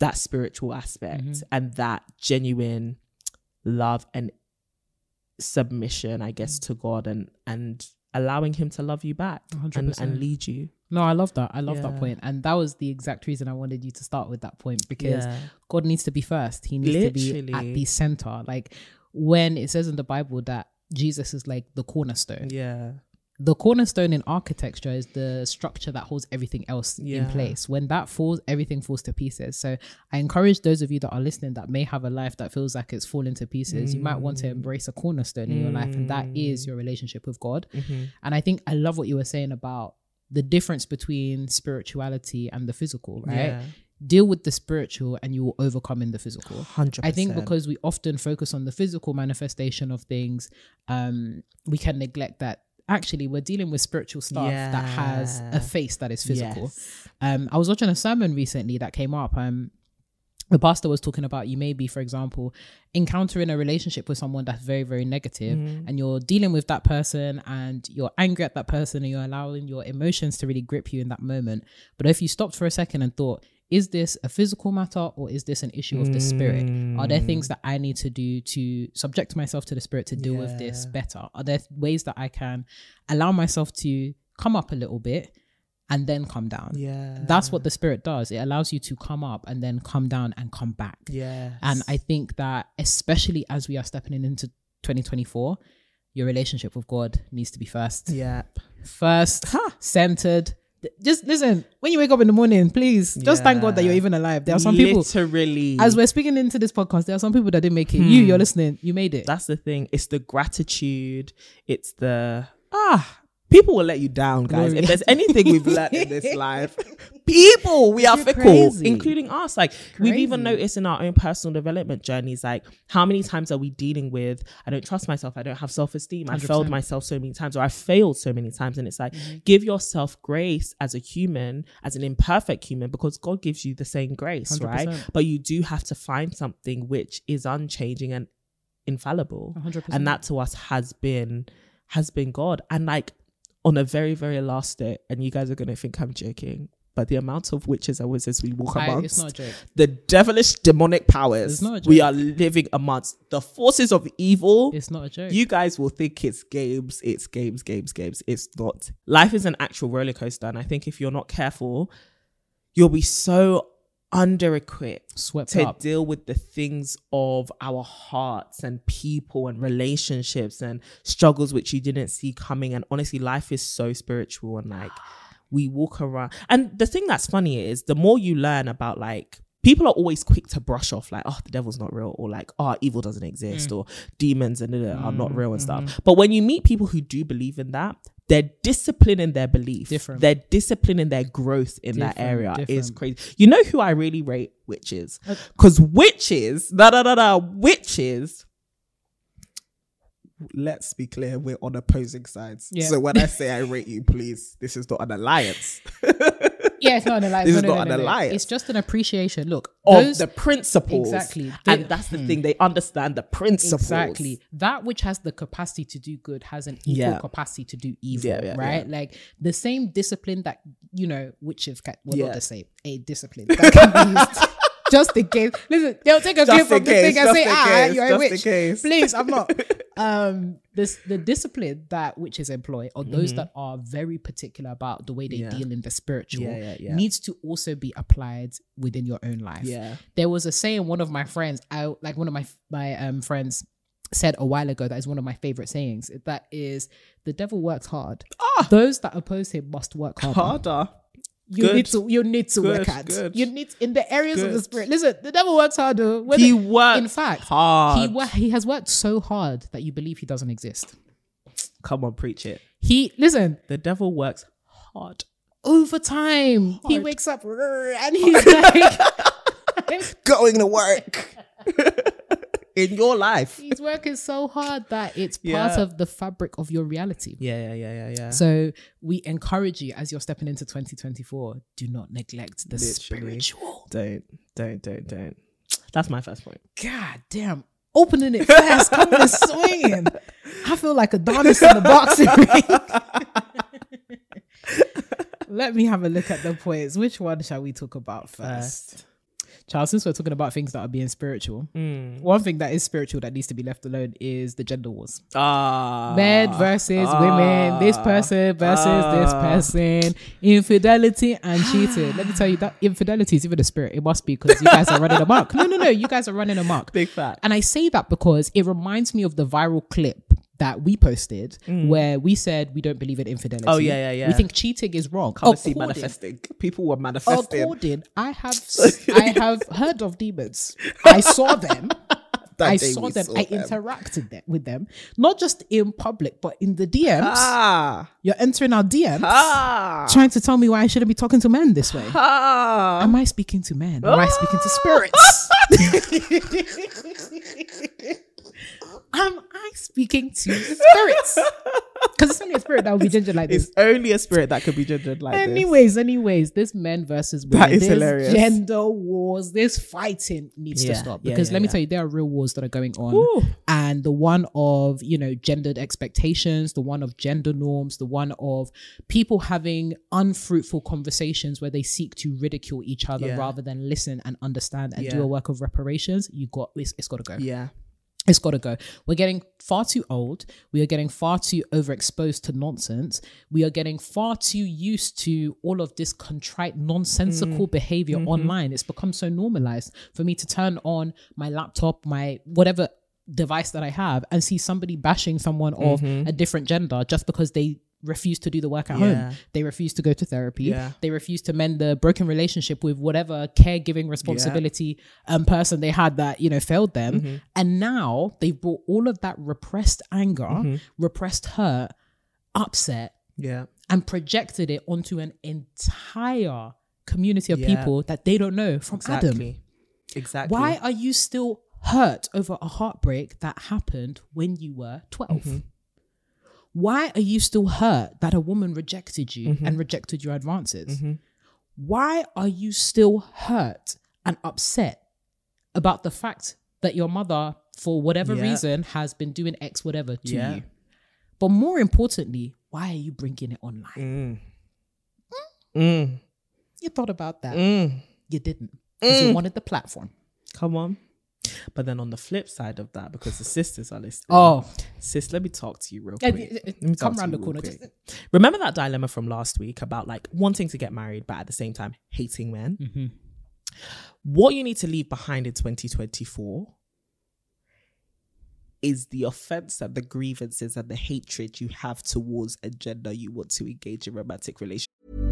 Speaker 4: that spiritual aspect and that genuine love and submission, I guess,
Speaker 3: Mm-hmm.
Speaker 4: to God and and allowing him to love you back and,
Speaker 3: 100%.
Speaker 4: and lead you.
Speaker 3: No, I love that. I love that point. And that was the exact reason I wanted you to start with that point because
Speaker 4: Yeah.
Speaker 3: God needs to be first. He needs to be at the center. Like when it says in the Bible that Jesus is like the cornerstone.
Speaker 4: Yeah.
Speaker 3: The cornerstone in architecture is the structure that holds everything else in place. When that falls, everything falls to pieces. So I encourage those of you that are listening that may have a life that feels like it's falling to pieces. You might want to embrace a cornerstone in your life, and that is your relationship with God.
Speaker 4: Mm-hmm.
Speaker 3: And I think I love what you were saying about the difference between spirituality and the physical, right?
Speaker 4: Yeah.
Speaker 3: Deal with the spiritual and you will overcome in the physical.
Speaker 4: 100%.
Speaker 3: I think because we often focus on the physical manifestation of things, um, we can neglect that actually we're dealing with spiritual stuff that has a face that is physical.
Speaker 4: Yes.
Speaker 3: Um, I was watching a sermon recently that came up. Um, the pastor was talking about you may be, for example, encountering a relationship with someone that's very, very negative,
Speaker 4: Mm-hmm.
Speaker 3: and you're dealing with that person and you're angry at that person and you're allowing your emotions to really grip you in that moment. But if you stopped for a second and thought, is this a physical matter or is this an issue of the spirit? Are there things that I need to do to subject myself to the spirit to deal with this better? Are there ways that I can allow myself to come up a little bit and then come down?
Speaker 4: Yeah.
Speaker 3: That's what the spirit does. It allows you to come up and then come down and come back.
Speaker 4: Yeah.
Speaker 3: And I think that especially as we are stepping into 2024, your relationship with God needs to be first.
Speaker 4: yeah.
Speaker 3: First, centered, just listen. When you wake up in the morning, please just thank God that you're even alive. There are some people.
Speaker 4: literally
Speaker 3: As we're speaking into this podcast, there are some people that didn't make it. You, you're listening. You made it.
Speaker 4: that's the thing. It's the gratitude. It's the ah. People will let you down, guys. If there's anything we've learned in this life, people, we are
Speaker 3: You're
Speaker 4: fickle,
Speaker 3: crazy.
Speaker 4: including us. Like we've even noticed in our own personal development journeys, like how many times are we dealing with, I don't trust myself, I don't have self-esteem, I failed myself so many times, or I failed so many times. And it's like,
Speaker 3: Mm-hmm.
Speaker 4: give yourself grace as a human, as an imperfect human, because God gives you the same grace, right?
Speaker 3: 100%.
Speaker 4: But you do have to find something which is unchanging and infallible
Speaker 3: 100%.
Speaker 4: and that to us has been has been god and like on a very very last day and you guys are gonna think i'm joking but the amount of witches and wizards we walk
Speaker 3: I-
Speaker 4: amongst
Speaker 3: it's not a joke.
Speaker 4: the devilish demonic powers
Speaker 3: It's not a
Speaker 4: we are living amongst the forces of evil
Speaker 3: It's not a joke.
Speaker 4: you guys will think it's games it's games games games it's not life is an actual roller coaster and i think if you're not careful you'll be so under equipped to
Speaker 3: up.
Speaker 4: deal with the things of our hearts and people and relationships and struggles which you didn't see coming. And honestly, life is so spiritual and like we walk around. And the thing that's funny is the more you learn about like people are always quick to brush off like, oh, the devil's not real, or like, oh, evil doesn't exist,
Speaker 3: Mm.
Speaker 4: or demons and uh, are not real and stuff. But when you meet people who do believe in that, their discipline in their belief,
Speaker 3: Different.
Speaker 4: their discipline in their growth in that
Speaker 3: Different,
Speaker 4: area is crazy. You know who I really rate witches? Uh, because witches, da da da da, witches. Let's be clear, we're on opposing sides.
Speaker 3: Yeah.
Speaker 4: So when I say I rate you, please, this is not an alliance
Speaker 3: yeah, it's not an alliance.
Speaker 4: This
Speaker 3: No,
Speaker 4: is
Speaker 3: no,
Speaker 4: not
Speaker 3: no,
Speaker 4: an alliance.
Speaker 3: It's just an appreciation. Look,
Speaker 4: of
Speaker 3: those-
Speaker 4: the principles.
Speaker 3: Exactly.
Speaker 4: And that's the thing, hmm. they understand the principles.
Speaker 3: Exactly. That which has the capacity to do good has an equal
Speaker 4: Yeah.
Speaker 3: capacity to do evil,
Speaker 4: Yeah, yeah,
Speaker 3: right? Like the same discipline that, you know, which can, well,
Speaker 4: Yeah.
Speaker 3: not the same, a discipline that can be used. Just in case. Listen, they'll take a
Speaker 4: Just
Speaker 3: clip from this thing and say, ah,
Speaker 4: case,
Speaker 3: you're a witch.
Speaker 4: case.
Speaker 3: Please, I'm not. um, this the discipline that witches employ, or those
Speaker 4: Mm-hmm.
Speaker 3: that are very particular about the way they
Speaker 4: Yeah.
Speaker 3: deal in the spiritual,
Speaker 4: Yeah, yeah, yeah.
Speaker 3: needs to also be applied within your own life
Speaker 4: Yeah.
Speaker 3: there was a saying one of my friends i like one of my my um friends said a while ago that is one of my favorite sayings that is the devil works hard
Speaker 4: Ah.
Speaker 3: those that oppose him must work hard
Speaker 4: Harder.
Speaker 3: You
Speaker 4: Good.
Speaker 3: need to you need to work
Speaker 4: Good,
Speaker 3: hard
Speaker 4: good.
Speaker 3: you need in the areas of the spirit listen the devil works hard
Speaker 4: He works
Speaker 3: in fact
Speaker 4: hard.
Speaker 3: he he has worked so hard that you believe he doesn't exist
Speaker 4: Come on, preach it.
Speaker 3: he listen
Speaker 4: The devil works hard.
Speaker 3: over time he wakes up and he's like
Speaker 4: Going to work. In your life.
Speaker 3: he's working so hard that it's part
Speaker 4: Yeah.
Speaker 3: of the fabric of your reality
Speaker 4: Yeah, yeah, yeah, yeah, yeah.
Speaker 3: So we encourage you as you're stepping into 2024, do not neglect the
Speaker 4: Literally.
Speaker 3: spiritual.
Speaker 4: don't, don't, don't, don't. That's my first point.
Speaker 3: God damn. Opening it fast, coming and swinging. I feel like Adonis in the boxing ring. Let me have a look at the points. Which one shall we talk about first? Charles, since we're talking about things that are being spiritual, one thing that is spiritual that needs to be left alone is the gender wars.
Speaker 4: Ah,
Speaker 3: men versus women, this person versus this
Speaker 4: ah.
Speaker 3: person, infidelity and cheating. Let me tell you that infidelity is even a spirit. It must be because you guys are running amok. No, no, no, you guys are running amok.
Speaker 4: Big fact.
Speaker 3: And I say that because it reminds me of the viral clip that we posted where we said we don't believe in infidelity.
Speaker 4: Mm. Oh, yeah, yeah, yeah.
Speaker 3: We think cheating is wrong.
Speaker 4: Come and see
Speaker 3: According-
Speaker 4: manifesting. People were manifesting.
Speaker 3: According, I have I have heard of demons. I saw them.
Speaker 4: That
Speaker 3: I saw them.
Speaker 4: saw
Speaker 3: I
Speaker 4: them.
Speaker 3: interacted them, with them, not just in public, but in the DMs.
Speaker 4: Ah,
Speaker 3: You're entering our DMs,
Speaker 4: ah,
Speaker 3: trying to tell me why I shouldn't be talking to men this way.
Speaker 4: ah.
Speaker 3: Am I speaking to men? Or am I speaking to spirits? am I speaking to spirits? Because it's only a spirit that will be ginger like this.
Speaker 4: It's only a spirit that could be gendered like this.
Speaker 3: Anyways, anyways, this men versus women,
Speaker 4: That is hilarious.
Speaker 3: gender wars, this fighting needs to stop.
Speaker 4: yeah,
Speaker 3: Because
Speaker 4: yeah,
Speaker 3: let me tell you, there are real wars that are going on.
Speaker 4: Woo.
Speaker 3: And the one of, you know, gendered expectations, the one of gender norms, the one of people having unfruitful conversations where they seek to ridicule each other
Speaker 4: Yeah.
Speaker 3: rather than listen and understand and do a work of reparations, you got it's, it's got to go.
Speaker 4: Yeah.
Speaker 3: It's got to go. We're getting far too old. We are getting far too overexposed to nonsense. We are getting far too used to all of this contrite, nonsensical mm. behavior mm-hmm. online. It's become so normalized for me to turn on my laptop, my whatever device that I have, and see somebody bashing someone of mm-hmm. a different gender just because they refuse to do the work at
Speaker 4: Yeah.
Speaker 3: home. They refuse to go to therapy.
Speaker 4: Yeah.
Speaker 3: They refuse to mend the broken relationship with whatever caregiving responsibility um, person they had that, you know, failed them.
Speaker 4: Mm-hmm.
Speaker 3: And now they've brought all of that repressed anger,
Speaker 4: Mm-hmm.
Speaker 3: repressed hurt, upset,
Speaker 4: Yeah.
Speaker 3: and projected it onto an entire community of
Speaker 4: Yeah.
Speaker 3: people that they don't know from Adam.
Speaker 4: Exactly. Exactly.
Speaker 3: Why are you still hurt over a heartbreak that happened when you were 12?
Speaker 4: Mm-hmm.
Speaker 3: Why are you still hurt that a woman rejected you
Speaker 4: Mm-hmm.
Speaker 3: and rejected your advances? Why are you still hurt and upset about the fact that your mother, for whatever
Speaker 4: Yeah.
Speaker 3: reason, has been doing X whatever to
Speaker 4: Yeah.
Speaker 3: you? But more importantly, why are you bringing it online?
Speaker 4: Mm.
Speaker 3: You thought about that.
Speaker 4: Mm.
Speaker 3: You didn't. Because you wanted the platform.
Speaker 4: Come on. But then on the flip side of that, because the sisters are listening.
Speaker 3: Oh,
Speaker 4: Sis, let me talk to you real quick.
Speaker 3: yeah, yeah,
Speaker 4: Let
Speaker 3: come
Speaker 4: talk to
Speaker 3: round the corner.
Speaker 4: quick. Remember that dilemma from last week about like wanting to get married, but at the same time hating men?
Speaker 3: Mm-hmm.
Speaker 4: What you need to leave behind in 2024 is the offense and the grievances and the hatred you have towards a gender you want to engage in romantic relationship.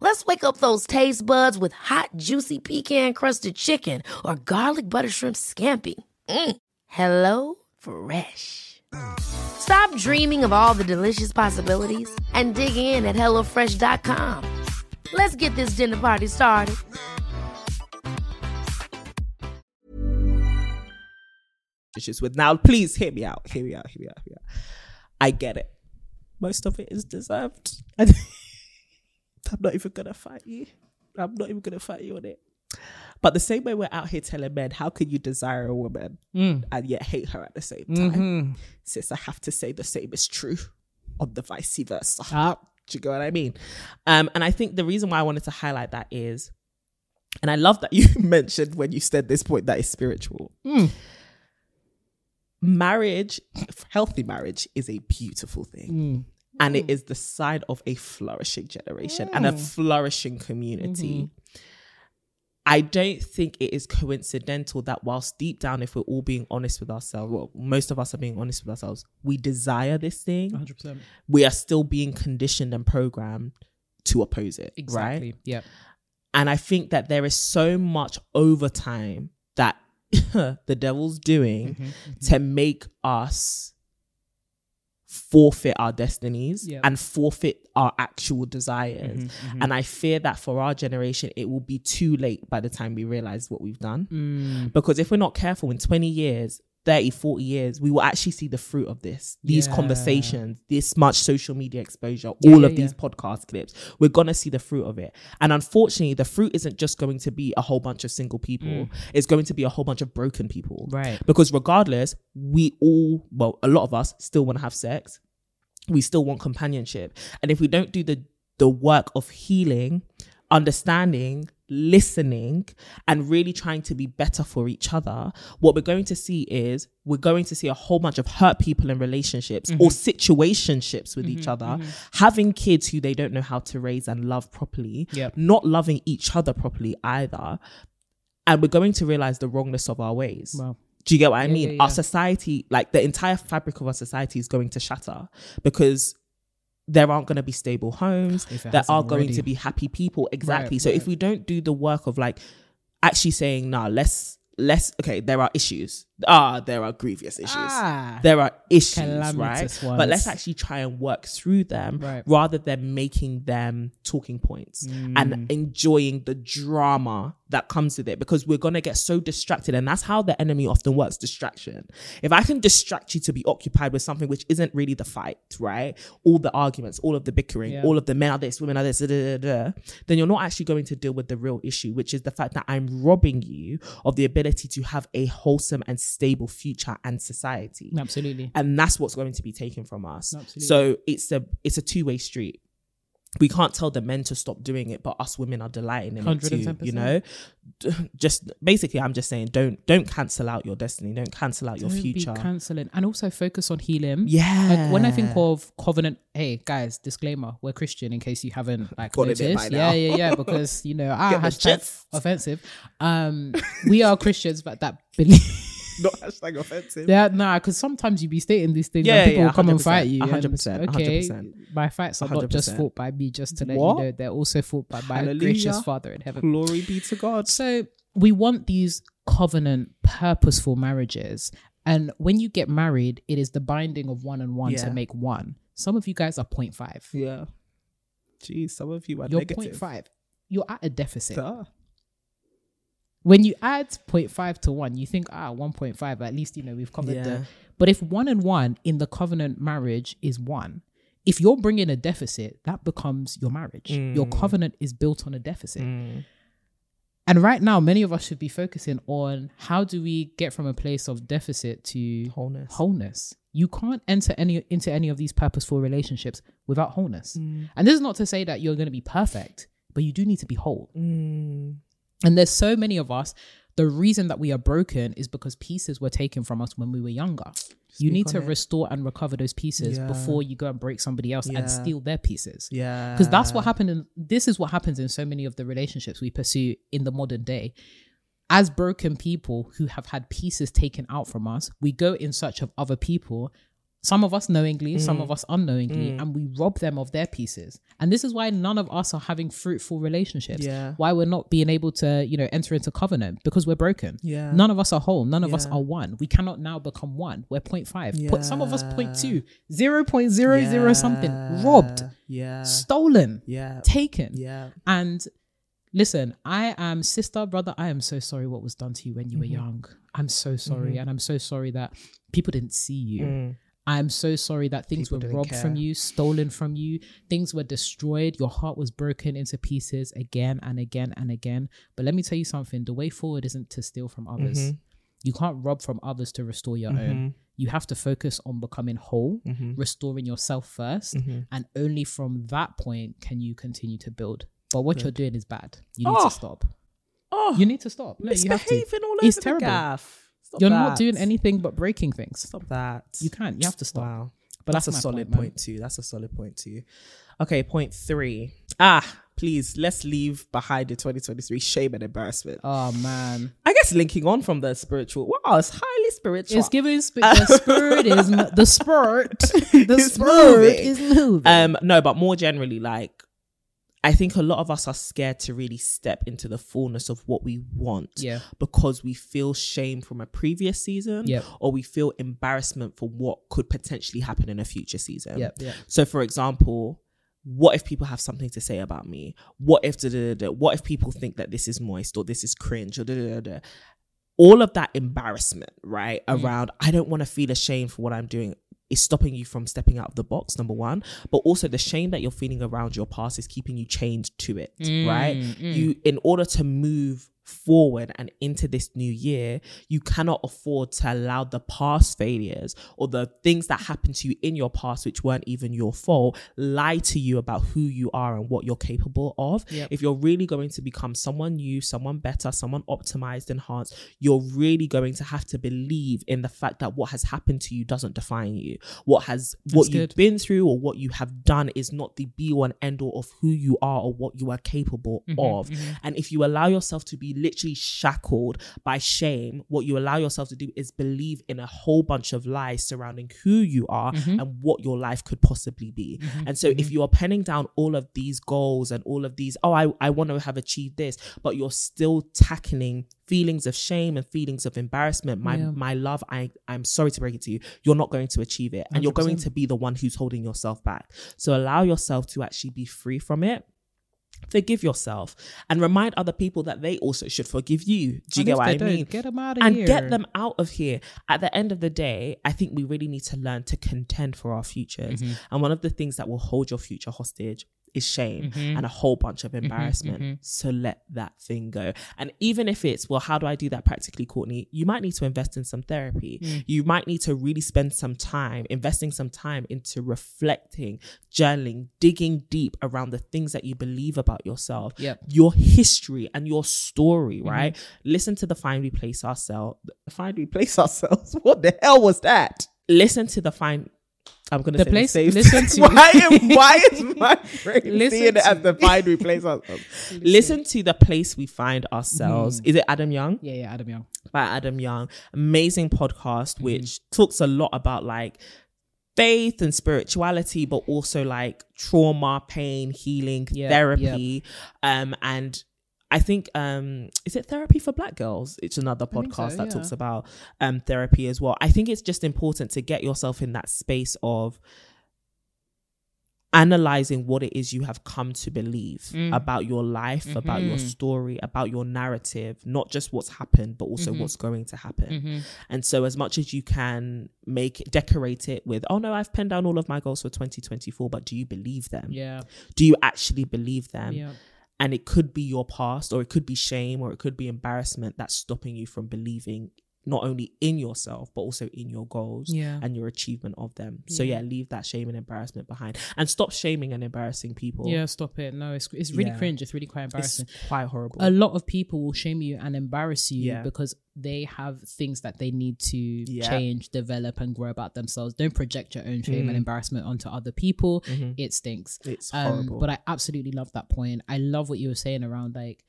Speaker 5: Let's wake up those taste buds with hot, juicy pecan-crusted chicken or garlic butter shrimp scampi. Mm. Hello Fresh. Stop dreaming of all the delicious possibilities and dig in at HelloFresh.com. Let's get this dinner party started.
Speaker 4: relationships with. Now, please hear me out. Hear me out. Hear me out. Hear me out. I get it. Most of it is deserved. I'm not even gonna fight you. I'm not even gonna fight you on it. But the same way we're out here telling men, how can you desire a woman and yet hate her at the same time? Sis, I have to say the same is true on the vice versa.
Speaker 3: Ah.
Speaker 4: Do you get what I mean? Um, and I think the reason why I wanted to highlight that is, and I love that you mentioned when you said this point that is spiritual. Marriage, healthy marriage, is a beautiful thing. And it is the side of a flourishing generation and a flourishing community. I don't think it is coincidental that whilst deep down, if we're all being honest with ourselves, well, most of us are being honest with ourselves, we desire this thing.
Speaker 3: 100%.
Speaker 4: We are still being conditioned and programmed to oppose it.
Speaker 3: Exactly.
Speaker 4: Right.
Speaker 3: Yeah.
Speaker 4: And I think that there is so much overtime that the devil's doing to make us forfeit our destinies
Speaker 3: Yeah.
Speaker 4: and forfeit our actual desires. Mm-hmm, mm-hmm. And I fear that for our generation, it will be too late by the time we realize what we've done. Mm. Because if we're not careful in 20 years, 30, 40 years, we will actually see the fruit of this, these
Speaker 3: Yeah.
Speaker 4: conversations, this much social media exposure, all
Speaker 3: yeah,
Speaker 4: of these podcast clips. We're going to see the fruit of it. And unfortunately, the fruit isn't just going to be a whole bunch of single people, it's going to be a whole bunch of broken people.
Speaker 3: Mm. Right.
Speaker 4: Because regardless, we all, well, a lot of us still want to have sex. We still want companionship. And if we don't do the the work of healing, understanding, listening, and really trying to be better for each other, what we're going to see is we're going to see a whole bunch of hurt people in relationships or mm-hmm. situationships with each mm-hmm. other, mm-hmm. having kids who they don't know how to raise and love properly,
Speaker 3: Yep.
Speaker 4: not loving each other properly either. And we're going to realize the wrongness of our ways.
Speaker 3: Wow.
Speaker 4: Do you get what I
Speaker 3: Yeah,
Speaker 4: mean?
Speaker 3: yeah,
Speaker 4: Our society, like the entire fabric of our society, is going to shatter because there aren't going to be stable homes. There are going to be happy people. Exactly.
Speaker 3: Right,
Speaker 4: so if we don't do the work of like actually saying, "Nah, let's let's okay, there are issues. Ah, there are grievous issues.
Speaker 3: Ah.
Speaker 4: there are issues, right? But let's actually try and work through them
Speaker 3: Right.
Speaker 4: rather than making them talking points
Speaker 3: Mm.
Speaker 4: and enjoying the drama that comes with it because we're going to get so distracted. And that's how the enemy often works distraction. If I can distract you to be occupied with something which isn't really the fight, right? All the arguments, all of the bickering,
Speaker 3: Yeah.
Speaker 4: all of the men are this, women are this, da, da, da, then you're not actually going to deal with the real issue, which is the fact that I'm robbing you of the ability to have a wholesome and stable future and society
Speaker 3: Absolutely.
Speaker 4: and that's what's going to be taken from us
Speaker 3: Absolutely.
Speaker 4: so it's a it's a two-way street we can't tell the men to stop doing it but us women are delighting in it too you know just basically i'm just saying don't don't cancel out your destiny don't cancel out your
Speaker 3: Don't
Speaker 4: future
Speaker 3: Be canceling and also focus on healing.
Speaker 4: yeah
Speaker 3: Like when I think of covenant, hey guys, disclaimer: we're Christian. In case you haven't like
Speaker 4: Got
Speaker 3: noticed, yeah, yeah, yeah, because you know, ah, hashtag offensive. Um, we are Christians, but that believe.
Speaker 4: not hashtag offensive
Speaker 3: Yeah, nah, because sometimes you be stating these things
Speaker 4: Yeah,
Speaker 3: and people
Speaker 4: yeah,
Speaker 3: will come and fight you.
Speaker 4: 100%,
Speaker 3: Okay,
Speaker 4: 100%.
Speaker 3: my fights are not just fought by me, just to let
Speaker 4: What?
Speaker 3: you know, they're also fought by my
Speaker 4: Hallelujah.
Speaker 3: gracious Father in heaven.
Speaker 4: glory be to god
Speaker 3: So we want these covenant, purposeful marriages. And when you get married, it is the binding of one and one
Speaker 4: Yeah.
Speaker 3: to make one. Some of you guys are 0.5.
Speaker 4: yeah Geez, some of you are
Speaker 3: You're
Speaker 4: negative
Speaker 3: 0.5. You're at a deficit.
Speaker 4: Duh.
Speaker 3: When you add 0.5 to 1, you think, ah, 1.5, at least, you know, we've covered
Speaker 4: Yeah.
Speaker 3: the. But if one and one in the covenant marriage is one, if you're bringing a deficit, that becomes your marriage. Your
Speaker 4: Mm.
Speaker 3: covenant is built on a deficit. And right now, many of us should be focusing on how do we get from a place of deficit to
Speaker 4: Wholeness.
Speaker 3: Wholeness. You can't enter any into any of these purposeful relationships without wholeness.
Speaker 4: Mm.
Speaker 3: And this is not to say that you're going to be perfect, but you do need to be whole.
Speaker 4: Mm.
Speaker 3: And there's so many of us. The reason that we are broken is because pieces were taken from us when we were younger. you need to
Speaker 4: it.
Speaker 3: restore and recover those pieces
Speaker 4: Yeah.
Speaker 3: before you go and break somebody else
Speaker 4: Yeah.
Speaker 3: and steal their pieces
Speaker 4: yeah
Speaker 3: because that's what happened in this is what happens in so many of the relationships we pursue in the modern day as broken people who have had pieces taken out from us we go in search of other people some of us knowingly some
Speaker 4: Mm.
Speaker 3: of us unknowingly and we rob them of their pieces and this is why none of us are having fruitful relationships
Speaker 4: Yeah.
Speaker 3: why we're not being able to you know enter into covenant because we're broken
Speaker 4: Yeah.
Speaker 3: none of us are whole none of us are one we cannot now become one we're 0.5 Put some of us
Speaker 4: Yeah.
Speaker 3: 0.2 0.00 something robbed
Speaker 4: yeah
Speaker 3: stolen
Speaker 4: yeah
Speaker 3: taken
Speaker 4: yeah
Speaker 3: and listen, I am sister, brother. I am so sorry what was done to you when you were
Speaker 4: Mm-hmm.
Speaker 3: young. I'm so sorry. And I'm so sorry that people didn't see you. I'm so sorry that things.
Speaker 4: People
Speaker 3: were robbed from you, stolen from you, things were destroyed, your heart was broken into pieces again and again and again. But let me tell you something the way forward isn't to steal from others.
Speaker 4: Mm-hmm.
Speaker 3: You can't rob from others to restore your own. You have to focus on becoming whole,
Speaker 4: Mm-hmm.
Speaker 3: restoring yourself 1st and only from that point can you continue to build. But what you're doing is bad. You need
Speaker 4: Oh.
Speaker 3: to stop.
Speaker 4: oh
Speaker 3: You need to stop. No, you have to.
Speaker 4: misbehaving all
Speaker 3: It's
Speaker 4: over
Speaker 3: terrible.
Speaker 4: the gaff Stop
Speaker 3: You're
Speaker 4: that.
Speaker 3: not doing anything but breaking things.
Speaker 4: Stop that.
Speaker 3: You can't. You have to stop.
Speaker 4: Wow.
Speaker 3: But
Speaker 4: that's,
Speaker 3: that's
Speaker 4: a solid
Speaker 3: point,
Speaker 4: point too. That's a solid point too. Okay, point three. Ah, please let's leave behind the 2023 shame and embarrassment.
Speaker 3: Oh man,
Speaker 4: I guess linking on from the spiritual. Wow, it's highly spiritual.
Speaker 3: it's giving sp- the spirit is m- the spirit. The
Speaker 4: It's
Speaker 3: spirit
Speaker 4: moving.
Speaker 3: is moving.
Speaker 4: um, no, but more generally, like I think a lot of us are scared to really step into the fullness of what we want.
Speaker 3: Yeah.
Speaker 4: Because we feel shame from a previous season.
Speaker 3: Yep.
Speaker 4: Or we feel embarrassment for what could potentially happen in a future season.
Speaker 3: Yep, yep.
Speaker 4: So for example, what if people have something to say about me? What if da, da, da, what if people think that this is moist or this is cringe or da, da, da, da. all of that embarrassment, right? Mm. Around I don't want to feel ashamed for what I'm doing is stopping you from stepping out of the box, number one. But also the shame that you're feeling around your past is keeping you chained to it, right? Mm, mm. You in order to move forward and into this new year, you cannot afford to allow the past failures or the things that happened to you in your past, which weren't even your fault, lie to you about who you are and what you're capable of.
Speaker 3: Yep.
Speaker 4: If you're really going to become someone new, someone better, someone optimized, enhanced, you're really going to have to believe in the fact that what has happened to you doesn't define you. What has what
Speaker 3: That's
Speaker 4: you've
Speaker 3: good.
Speaker 4: been through or what you have done is not the be all and end all of who you are or what you are capable
Speaker 3: Mm-hmm,
Speaker 4: of. And if you allow yourself to be literally shackled by shame, what you allow yourself to do is believe in a whole bunch of lies surrounding who you are
Speaker 3: Mm-hmm.
Speaker 4: and what your life could possibly be. And so if you are penning down all of these goals and all of these, oh, I, I want to have achieved this, but you're still tackling feelings of shame and feelings of embarrassment, my
Speaker 3: Yeah.
Speaker 4: my love, I, I'm sorry to break it to you, you're not going to achieve it. And you're going to be the one who's holding yourself back. So allow yourself to actually be free from it. Forgive yourself and remind other people that they also should forgive you. Do you
Speaker 3: And
Speaker 4: get what I mean?
Speaker 3: get 'em outta
Speaker 4: and
Speaker 3: here.
Speaker 4: get them out of here. At the end of the day, I think we really need to learn to contend for our futures.
Speaker 3: Mm-hmm.
Speaker 4: And one of the things that will hold your future hostage is shame
Speaker 3: Mm-hmm.
Speaker 4: and a whole bunch of embarrassment. So let that thing go. And even if it's, well, how do I do that practically, Courtney? You might need to invest in some therapy.
Speaker 3: Mm.
Speaker 4: You might need to really spend some time, investing some time into reflecting, journaling, digging deep around the things that you believe about yourself,
Speaker 3: Yep.
Speaker 4: your history and your story,
Speaker 3: Mm-hmm.
Speaker 4: right? Listen to the find we place ourselves. Find we place ourselves. What the hell was that? Listen to the find. I'm gonna
Speaker 3: The
Speaker 4: say
Speaker 3: place-
Speaker 4: The
Speaker 3: listen to-
Speaker 4: why am why is my brain
Speaker 3: Listen
Speaker 4: seeing it as
Speaker 3: to-
Speaker 4: the find we place ourselves? Um, listen to the place we find ourselves. Hmm. Is it Adam Young?
Speaker 3: Yeah, yeah, Adam Young.
Speaker 4: by Adam Young. Amazing podcast, hmm. which talks a lot about like faith and spirituality, but also like trauma, pain, healing, therapy. Um, and I think um is it therapy for black girls? It's another podcast
Speaker 3: so,
Speaker 4: that
Speaker 3: yeah.
Speaker 4: talks about um therapy as well. I think it's just important to get yourself in that space of analyzing what it is you have come to believe
Speaker 3: Mm.
Speaker 4: about your life, about your
Speaker 3: Mm-hmm.
Speaker 4: story, about your narrative, not just what's happened, but also
Speaker 3: Mm-hmm.
Speaker 4: what's going to happen. And so, as much as you can make decorate it with, oh no, I've penned down all of my goals for 2024, but do you believe them?
Speaker 3: Yeah,
Speaker 4: Do you actually believe them?
Speaker 3: yeah.
Speaker 4: And it could be your past, or it could be shame, or it could be embarrassment that's stopping you from believing not only in yourself but also in your goals
Speaker 3: Yeah.
Speaker 4: and your achievement of them. So yeah, leave that shame and embarrassment behind, and stop shaming and embarrassing people.
Speaker 3: Yeah, stop it. No, it's it's really
Speaker 4: Yeah.
Speaker 3: cringe. It's really quite
Speaker 4: it's
Speaker 3: embarrassing.
Speaker 4: quite horrible.
Speaker 3: A lot of people will shame you and embarrass you
Speaker 4: Yeah.
Speaker 3: because they have things that they need to
Speaker 4: Yeah.
Speaker 3: change, develop, and grow about themselves. Don't project your own shame
Speaker 4: Mm.
Speaker 3: and embarrassment onto other people.
Speaker 4: Mm-hmm.
Speaker 3: It stinks.
Speaker 4: it's
Speaker 3: Um,
Speaker 4: horrible.
Speaker 3: but I absolutely love that point. I love what you were saying around like,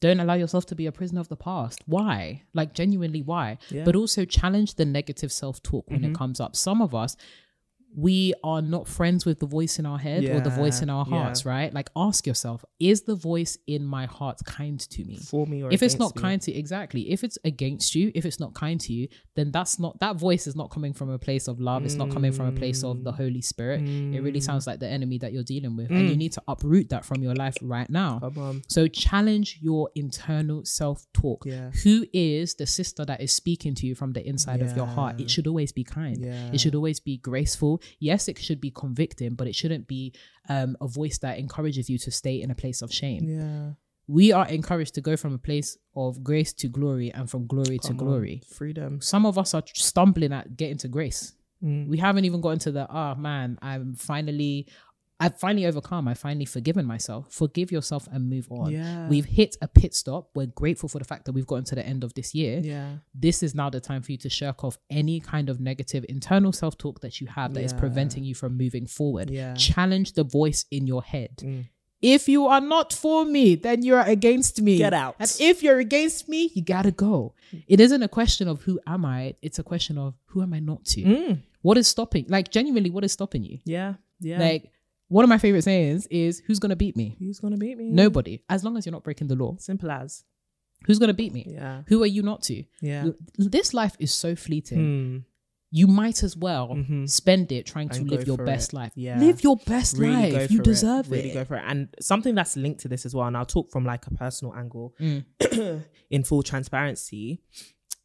Speaker 3: don't allow yourself to be a prisoner of the past. Why? Like, genuinely, why?
Speaker 4: Yeah.
Speaker 3: But also challenge the negative self talk when it mm-hmm. comes up. Some of us, we are not friends with the voice in our head or the voice in our
Speaker 4: yeah.
Speaker 3: hearts, right? Like, ask yourself, is the voice in my heart kind to me?
Speaker 4: for me or
Speaker 3: if it's not
Speaker 4: me.
Speaker 3: kind to exactly if it's against you if it's not kind to you then that's not that voice is not coming from a place of love it's not coming from a place of the holy spirit it really sounds like the enemy that you're dealing with and you mm. need to uproot that from your life right now so challenge your internal self-talk
Speaker 4: Yeah.
Speaker 3: who is the sister that is speaking to you from the inside of your heart it should always be kind
Speaker 4: Yeah.
Speaker 3: it should always be graceful yes it should be convicting but it shouldn't be um, a voice that encourages you to stay in a place of shame
Speaker 4: Yeah.
Speaker 3: we are encouraged to go from a place of grace to glory and from glory to
Speaker 4: on.
Speaker 3: glory.
Speaker 4: Freedom.
Speaker 3: Some of us are stumbling at getting to grace.
Speaker 4: Mm.
Speaker 3: We haven't even gotten to the, oh man, I'm finally, I've finally overcome. I've finally forgiven myself. Forgive yourself and move on.
Speaker 4: Yeah.
Speaker 3: We've hit a pit stop. We're grateful for the fact that we've gotten to the end of this year.
Speaker 4: Yeah.
Speaker 3: This is now the time for you to shirk off any kind of negative internal self talk that you have that is
Speaker 4: Yeah.
Speaker 3: preventing you from moving forward.
Speaker 4: Yeah.
Speaker 3: Challenge the voice in your head.
Speaker 4: Mm.
Speaker 3: If you are not for me, then you're against me.
Speaker 4: Get out.
Speaker 3: And if you're against me, you gotta go. It isn't a question of who am I, it's a question of who am I not to?
Speaker 4: Mm.
Speaker 3: What is stopping? Like, genuinely, what is stopping you?
Speaker 4: Yeah. Yeah.
Speaker 3: Like, one of my favorite sayings is, who's gonna beat me?
Speaker 4: who's gonna beat me?
Speaker 3: Nobody. As long as you're not breaking the law.
Speaker 4: Simple as.
Speaker 3: Who's gonna beat me?
Speaker 4: Yeah.
Speaker 3: Who are you not to?
Speaker 4: Yeah.
Speaker 3: This life is so fleeting.
Speaker 4: Hmm.
Speaker 3: You might as well
Speaker 4: Mhm.
Speaker 3: spend it trying to live your best
Speaker 4: it.
Speaker 3: life.
Speaker 4: Yeah.
Speaker 3: Live your best
Speaker 4: Really
Speaker 3: life. You
Speaker 4: it.
Speaker 3: deserve
Speaker 4: Really
Speaker 3: it.
Speaker 4: go for it. And something that's linked to this as well, and I'll talk from like a personal angle
Speaker 3: Mm.
Speaker 4: in full transparency,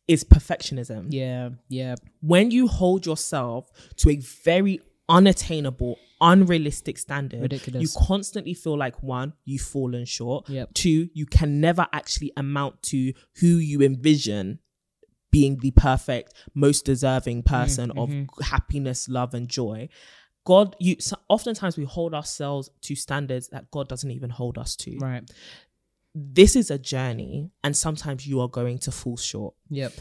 Speaker 4: is perfectionism.
Speaker 3: Yeah, yeah.
Speaker 4: when you hold yourself to a very unattainable, unrealistic standard,
Speaker 3: Ridiculous.
Speaker 4: you constantly feel like one, you've fallen short.
Speaker 3: Yep.
Speaker 4: Two, you can never actually amount to who you envision being the perfect, most deserving person mm, of mm-hmm. happiness, love, and joy. God, you so oftentimes we hold ourselves to standards that God doesn't even hold us to.
Speaker 3: Right.
Speaker 4: This is a journey, and sometimes you are going to fall short
Speaker 3: Yep.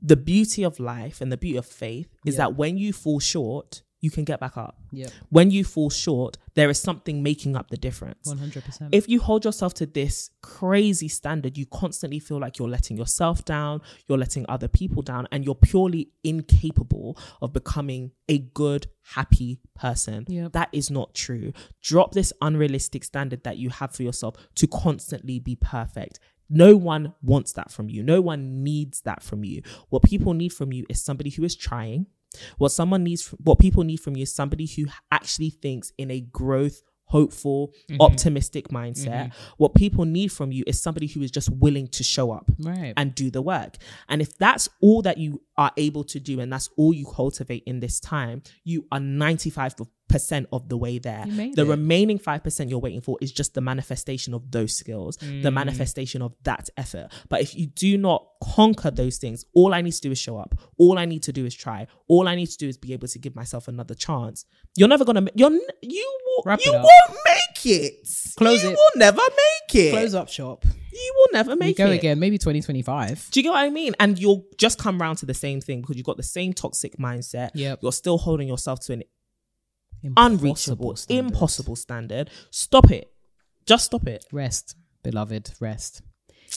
Speaker 4: The beauty of life and the beauty of faith is
Speaker 3: Yeah.
Speaker 4: that when you fall short, you can get back up.
Speaker 3: Yep.
Speaker 4: When you fall short, there is something making up the difference.
Speaker 3: 100%.
Speaker 4: If you hold yourself to this crazy standard, you constantly feel like you're letting yourself down, you're letting other people down, and you're purely incapable of becoming a good, happy person.
Speaker 3: Yep.
Speaker 4: That is not true. Drop this unrealistic standard that you have for yourself to constantly be perfect. No one wants that from you. No one needs that from you. What people need from you is somebody who is trying. What someone needs, what people need from you is somebody who actually thinks in a growth, hopeful,
Speaker 3: Mm-hmm.
Speaker 4: optimistic mindset. What people need from you is somebody who is just willing to show up
Speaker 3: Right.
Speaker 4: and do the work. And if that's all that you are able to do and that's all you cultivate in this time, you are 95% of the way there. The
Speaker 3: it.
Speaker 4: remaining 5% you're waiting for is just the manifestation of those skills,
Speaker 3: Mm.
Speaker 4: the manifestation of that effort. But if you do not conquer those things, all I need to do is show up. All I need to do is try. All I need to do is be able to give myself another chance. You're never gonna. You're you will.
Speaker 3: Wrap
Speaker 4: you won't make it.
Speaker 3: Close
Speaker 4: you
Speaker 3: it.
Speaker 4: will never make it.
Speaker 3: Close up shop.
Speaker 4: You will never
Speaker 3: We
Speaker 4: make
Speaker 3: go
Speaker 4: it.
Speaker 3: again, maybe 2025.
Speaker 4: Do you get what I mean? And you'll just come round to the same thing because you've got the same toxic mindset.
Speaker 3: Yep.
Speaker 4: You're still holding yourself to an
Speaker 3: Impossible
Speaker 4: unreachable,
Speaker 3: standards.
Speaker 4: impossible standard. Stop it. Just stop it.
Speaker 3: Rest, beloved, rest.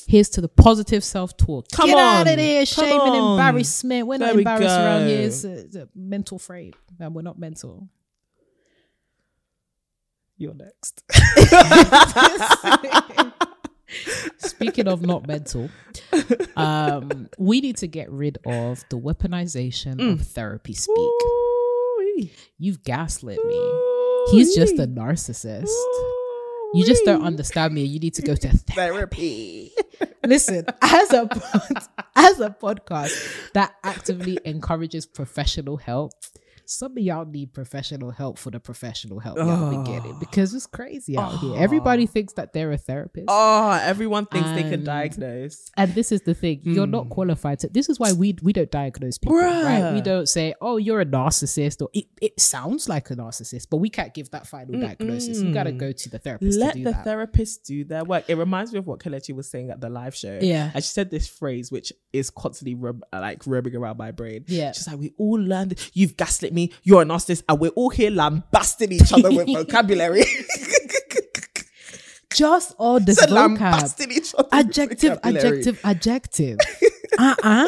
Speaker 3: Here's to the positive self talk.
Speaker 4: Come
Speaker 3: Get out of
Speaker 4: here,
Speaker 3: shame and embarrassment. We're
Speaker 4: There
Speaker 3: not
Speaker 4: we
Speaker 3: embarrassed around here. It's a, it's a mental frame, and we're not mental.
Speaker 4: You're next.
Speaker 3: Speaking of not mental, um, we need to get rid of the weaponization
Speaker 4: Mm.
Speaker 3: of therapy speak. You've gaslit me. He's just a narcissist. You just don't understand me. You need to go to therapy. Listen, as a pod- as a podcast that actively encourages professional help, some of y'all need professional help for the professional help y'all be getting because it's crazy out here. Everybody thinks that they're a therapist.
Speaker 4: Oh, everyone thinks they can diagnose.
Speaker 3: And this is the thing, you're not hmm. qualified to. This is why we we don't diagnose people, right? We don't say, "Oh, you're a narcissist," or it, it sounds like a narcissist, but we can't give that final diagnosis. You got to go to the therapist
Speaker 4: Let
Speaker 3: to do
Speaker 4: the
Speaker 3: that.
Speaker 4: therapist do their work. It reminds me of what Kelechi was saying at the live show.
Speaker 3: Yeah.
Speaker 4: And she said this phrase, which is constantly rub- like rubbing around my brain.
Speaker 3: Yeah.
Speaker 4: She's like, we all learned, you've gaslit me, you're a narcissist, and we're all here lambasting each other with vocabulary.
Speaker 3: Just all this
Speaker 4: Said
Speaker 3: vocab,
Speaker 4: lambasting each other with
Speaker 3: adjective, adjective, adjective. uh uh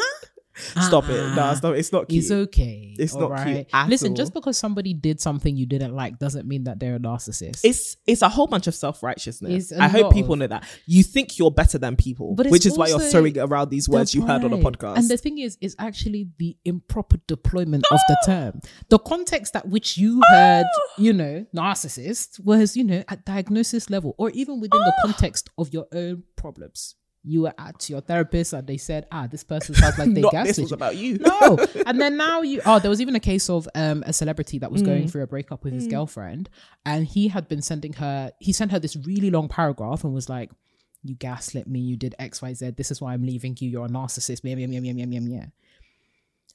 Speaker 4: Stop it. No, uh-uh. stop. It's not cute.
Speaker 3: It's okay.
Speaker 4: It's not cute at
Speaker 3: Listen,
Speaker 4: all.
Speaker 3: just because somebody did something you didn't like doesn't mean that they're a narcissist.
Speaker 4: It's it's a whole bunch of self righteousness. I hope people
Speaker 3: of-
Speaker 4: know that. You think you're better than people,
Speaker 3: But
Speaker 4: which is why you're throwing around these words you heard on a podcast.
Speaker 3: And the thing is, it's actually the improper deployment of the term. The context at which you heard, you oh! know, narcissist was, you know, at diagnosis level or even within the oh! context of your own problems. You were at your therapist and they said, ah, this person sounds like they
Speaker 4: Not
Speaker 3: gaslit
Speaker 4: this was about you.
Speaker 3: No. and then now you oh, there was even a case of um a celebrity that was
Speaker 4: Mm.
Speaker 3: going through a breakup with his girlfriend and he had been sending her he sent her this really long paragraph and was like, You gaslit me, you did XYZ, this is why I'm leaving you, you're a narcissist, yeah, yeah, yeah, yeah, yeah, yeah.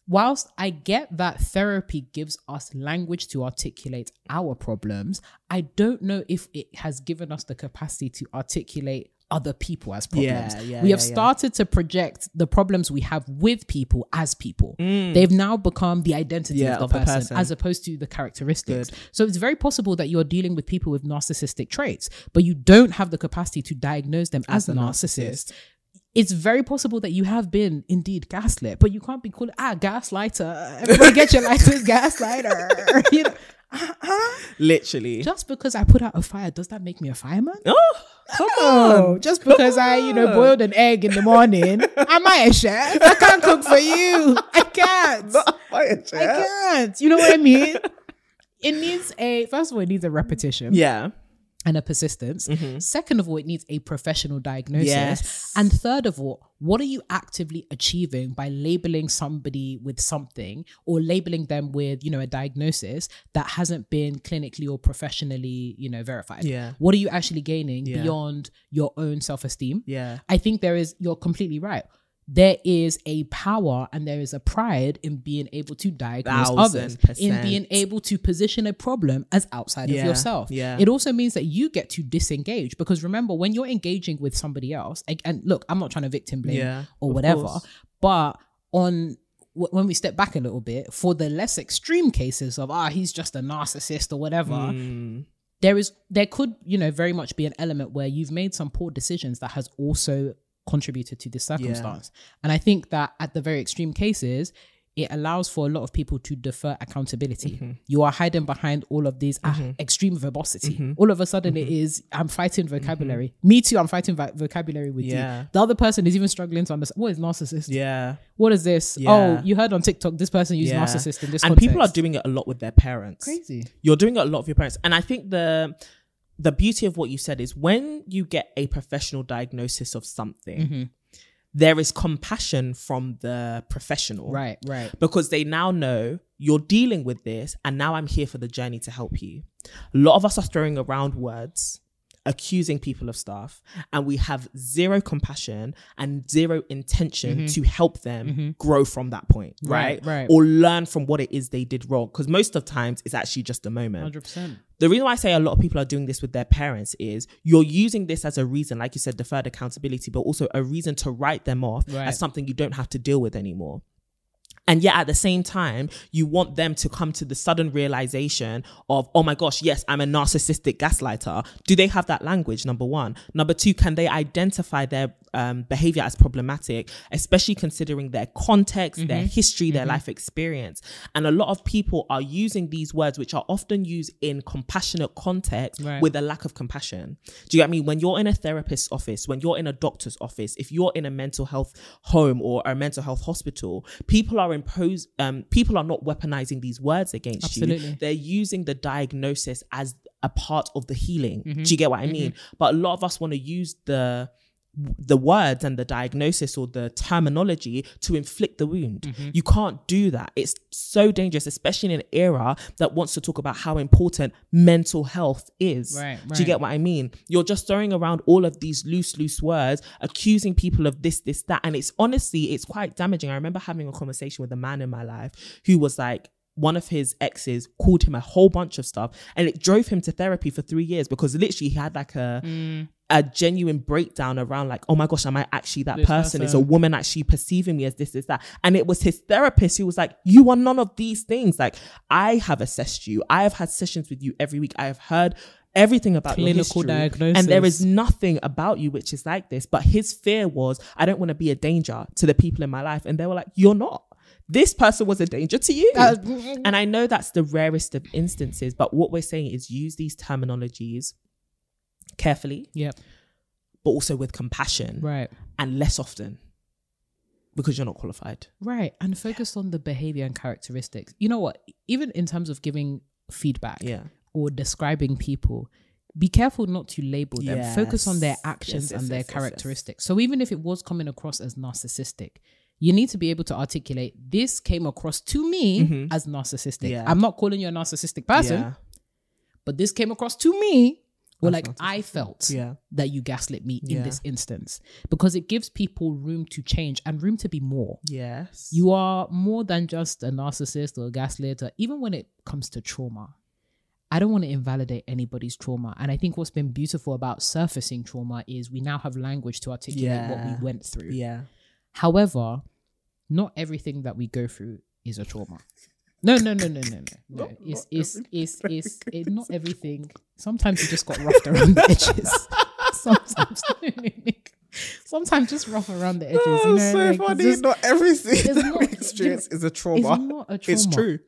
Speaker 3: Whilst I get that therapy gives us language to articulate our problems, I don't know if it has given us the capacity to articulate other people as problems.
Speaker 4: Yeah, yeah,
Speaker 3: we have
Speaker 4: yeah,
Speaker 3: started to project the problems we have with people as people. They've now become the identity
Speaker 4: Mm.
Speaker 3: Of, the,
Speaker 4: of the
Speaker 3: person,
Speaker 4: person.
Speaker 3: as opposed to the characteristics. So it's very possible that you're dealing with people with narcissistic traits, but you don't have the capacity to diagnose them as,
Speaker 4: As
Speaker 3: a
Speaker 4: a
Speaker 3: narcissist. It's very possible that you have been indeed gaslit, but you can't be called ah gaslighter. Everybody get your license, gaslighter. you know,
Speaker 4: Literally.
Speaker 3: just because I put out a fire, does that make me a fireman?
Speaker 4: oh, come
Speaker 3: on. just because I, you know, boiled an egg in the morning, am I a chef? I can't cook for you. I can't. I can't. You know what I mean? It needs a first of all, it needs a repetition
Speaker 4: Yeah.
Speaker 3: And a persistence. Mm-hmm. Second of all, it needs a professional diagnosis.
Speaker 4: Yes.
Speaker 3: And third of all, what are you actively achieving by labeling somebody with something or labeling them with, you know, a diagnosis that hasn't been clinically or professionally, you know, verified?
Speaker 4: Yeah.
Speaker 3: What are you actually gaining
Speaker 4: Yeah.
Speaker 3: beyond your own self-esteem?
Speaker 4: Yeah.
Speaker 3: I think there is, you're completely right. There is a power and there is a pride in being able to diagnose others, in being able to position a problem as outside
Speaker 4: Yeah,
Speaker 3: of yourself.
Speaker 4: yeah.
Speaker 3: It also means that you get to disengage because remember, when you're engaging with somebody else, and, and look, I'm not trying to victim blame
Speaker 4: Yeah,
Speaker 3: or whatever,
Speaker 4: course.
Speaker 3: but on w- when we step back a little bit, for the less extreme cases of ah, he's just a narcissist or whatever,
Speaker 4: Mm.
Speaker 3: there is there could you know very much be an element where you've made some poor decisions that has also contributed to this circumstance. And I think that at the very extreme cases, it allows for a lot of people to defer accountability.
Speaker 4: Mm-hmm.
Speaker 3: You are hiding behind all of these ah, extreme verbosity.
Speaker 4: Mm-hmm.
Speaker 3: All of a sudden, it is I'm fighting vocabulary. Me too. I'm fighting vi- vocabulary with
Speaker 4: Yeah.
Speaker 3: you. The other person is even struggling to understand what is narcissist.
Speaker 4: Yeah.
Speaker 3: What is this?
Speaker 4: Yeah.
Speaker 3: Oh, you heard on TikTok this person used
Speaker 4: Yeah.
Speaker 3: narcissist in this
Speaker 4: and
Speaker 3: context.
Speaker 4: people are doing it a lot with their parents.
Speaker 3: crazy.
Speaker 4: You're doing it a lot with your parents. And I think the the beauty of what you said is when you get a professional diagnosis of something,
Speaker 3: Mm-hmm.
Speaker 4: there is compassion from the professional.
Speaker 3: Right, right.
Speaker 4: because they now know you're dealing with this and now I'm here for the journey to help you. A lot of us are throwing around words, accusing people of stuff, and we have zero compassion and zero intention mm-hmm. to help them mm-hmm. grow from that point, right?
Speaker 3: Right, right.
Speaker 4: Or learn from what it is they did wrong. Because most of times it's actually just a moment.
Speaker 3: 100%.
Speaker 4: The reason why I say a lot of people are doing this with their parents is you're using this as a reason, like you said, deferred accountability, but also a reason to write them off
Speaker 3: Right.
Speaker 4: as something you don't have to deal with anymore. And yet at the same time, you want them to come to the sudden realization of, oh my gosh, yes, I'm a narcissistic gaslighter. Do they have that language? Number one. Number two, can they identify their um, behavior as problematic, especially considering their context, their history, their life experience? And a lot of people are using these words, which are often used in compassionate context
Speaker 3: Right.
Speaker 4: with a lack of compassion. Do you get me? When you're in a therapist's office, when you're in a doctor's office, if you're in a mental health home or a mental health hospital, people are imposed. Um, people are not weaponizing these words against you. They're using the diagnosis as a part of the healing.
Speaker 3: Mm-hmm.
Speaker 4: Do you get what I mean? But a lot of us want to use the the words and the diagnosis or the terminology to inflict the wound.
Speaker 3: Mm-hmm.
Speaker 4: You can't do that. It's so dangerous, especially in an era that wants to talk about how important mental health is.
Speaker 3: Right,
Speaker 4: Do you get what I mean? You're just throwing around all of these loose, loose words, accusing people of this, this, that. And it's honestly, it's quite damaging. I remember having a conversation with a man in my life who was like, one of his exes called him a whole bunch of stuff and it drove him to therapy for three years because literally he had like a mm. a genuine breakdown around like, oh my gosh, am I actually that
Speaker 3: This
Speaker 4: person? Is a woman actually perceiving me as this, is that? And it was his therapist who was like, you are none of these things. Like, I have assessed you. I have had sessions with you every week. I have heard everything about your
Speaker 3: Clinical
Speaker 4: history.
Speaker 3: diagnosis.
Speaker 4: And there is nothing about you which is like this. But his fear was, I don't want to be a danger to the people in my life. And they were like, you're not. This person was a danger to you. Uh, and I know that's the rarest of instances, but what we're saying is use these terminologies carefully,
Speaker 3: Yep.
Speaker 4: but also with compassion
Speaker 3: Right.
Speaker 4: and less often because you're not qualified.
Speaker 3: Right. And focus on the behavior and characteristics. You know what? Even in terms of giving feedback
Speaker 4: Yeah.
Speaker 3: or describing people, be careful not to label them. Focus on their actions
Speaker 4: Yes, yes,
Speaker 3: and their
Speaker 4: yes, yes, yes.
Speaker 3: characteristics. So even if it was coming across as narcissistic, you need to be able to articulate this came across to me as narcissistic.
Speaker 4: Mm-hmm. Yeah.
Speaker 3: I'm not calling you a narcissistic person,
Speaker 4: Yeah.
Speaker 3: but this came across to me or
Speaker 4: As
Speaker 3: like. I felt
Speaker 4: Yeah.
Speaker 3: that you gaslit me in this instance because it gives people room to change and room to be more.
Speaker 4: Yes.
Speaker 3: You are more than just a narcissist or a gaslighter, even when it comes to trauma. I don't want to invalidate anybody's trauma. And I think what's been beautiful about surfacing trauma is we now have language to articulate what we went through.
Speaker 4: Yeah.
Speaker 3: However, not everything that we go through is a trauma. No, no, no, no, no, no. no. It's, it's, it's, it's, it, not everything. Sometimes you just got roughed around the edges. Sometimes. Sometimes just rough around the edges. you know, like, it's just-
Speaker 6: Not everything
Speaker 3: it's
Speaker 6: that
Speaker 3: not-
Speaker 6: we experience is a
Speaker 3: It's
Speaker 6: trauma.
Speaker 3: not a
Speaker 6: It's true.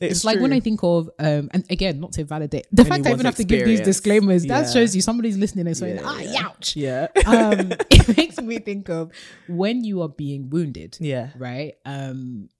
Speaker 3: It's, like when I think of um and again not to validate the fact I even have to give these disclaimers that shows you somebody's listening and saying ah ouch
Speaker 4: Yeah.
Speaker 3: um it makes me think of when you are being wounded
Speaker 4: yeah.
Speaker 3: right um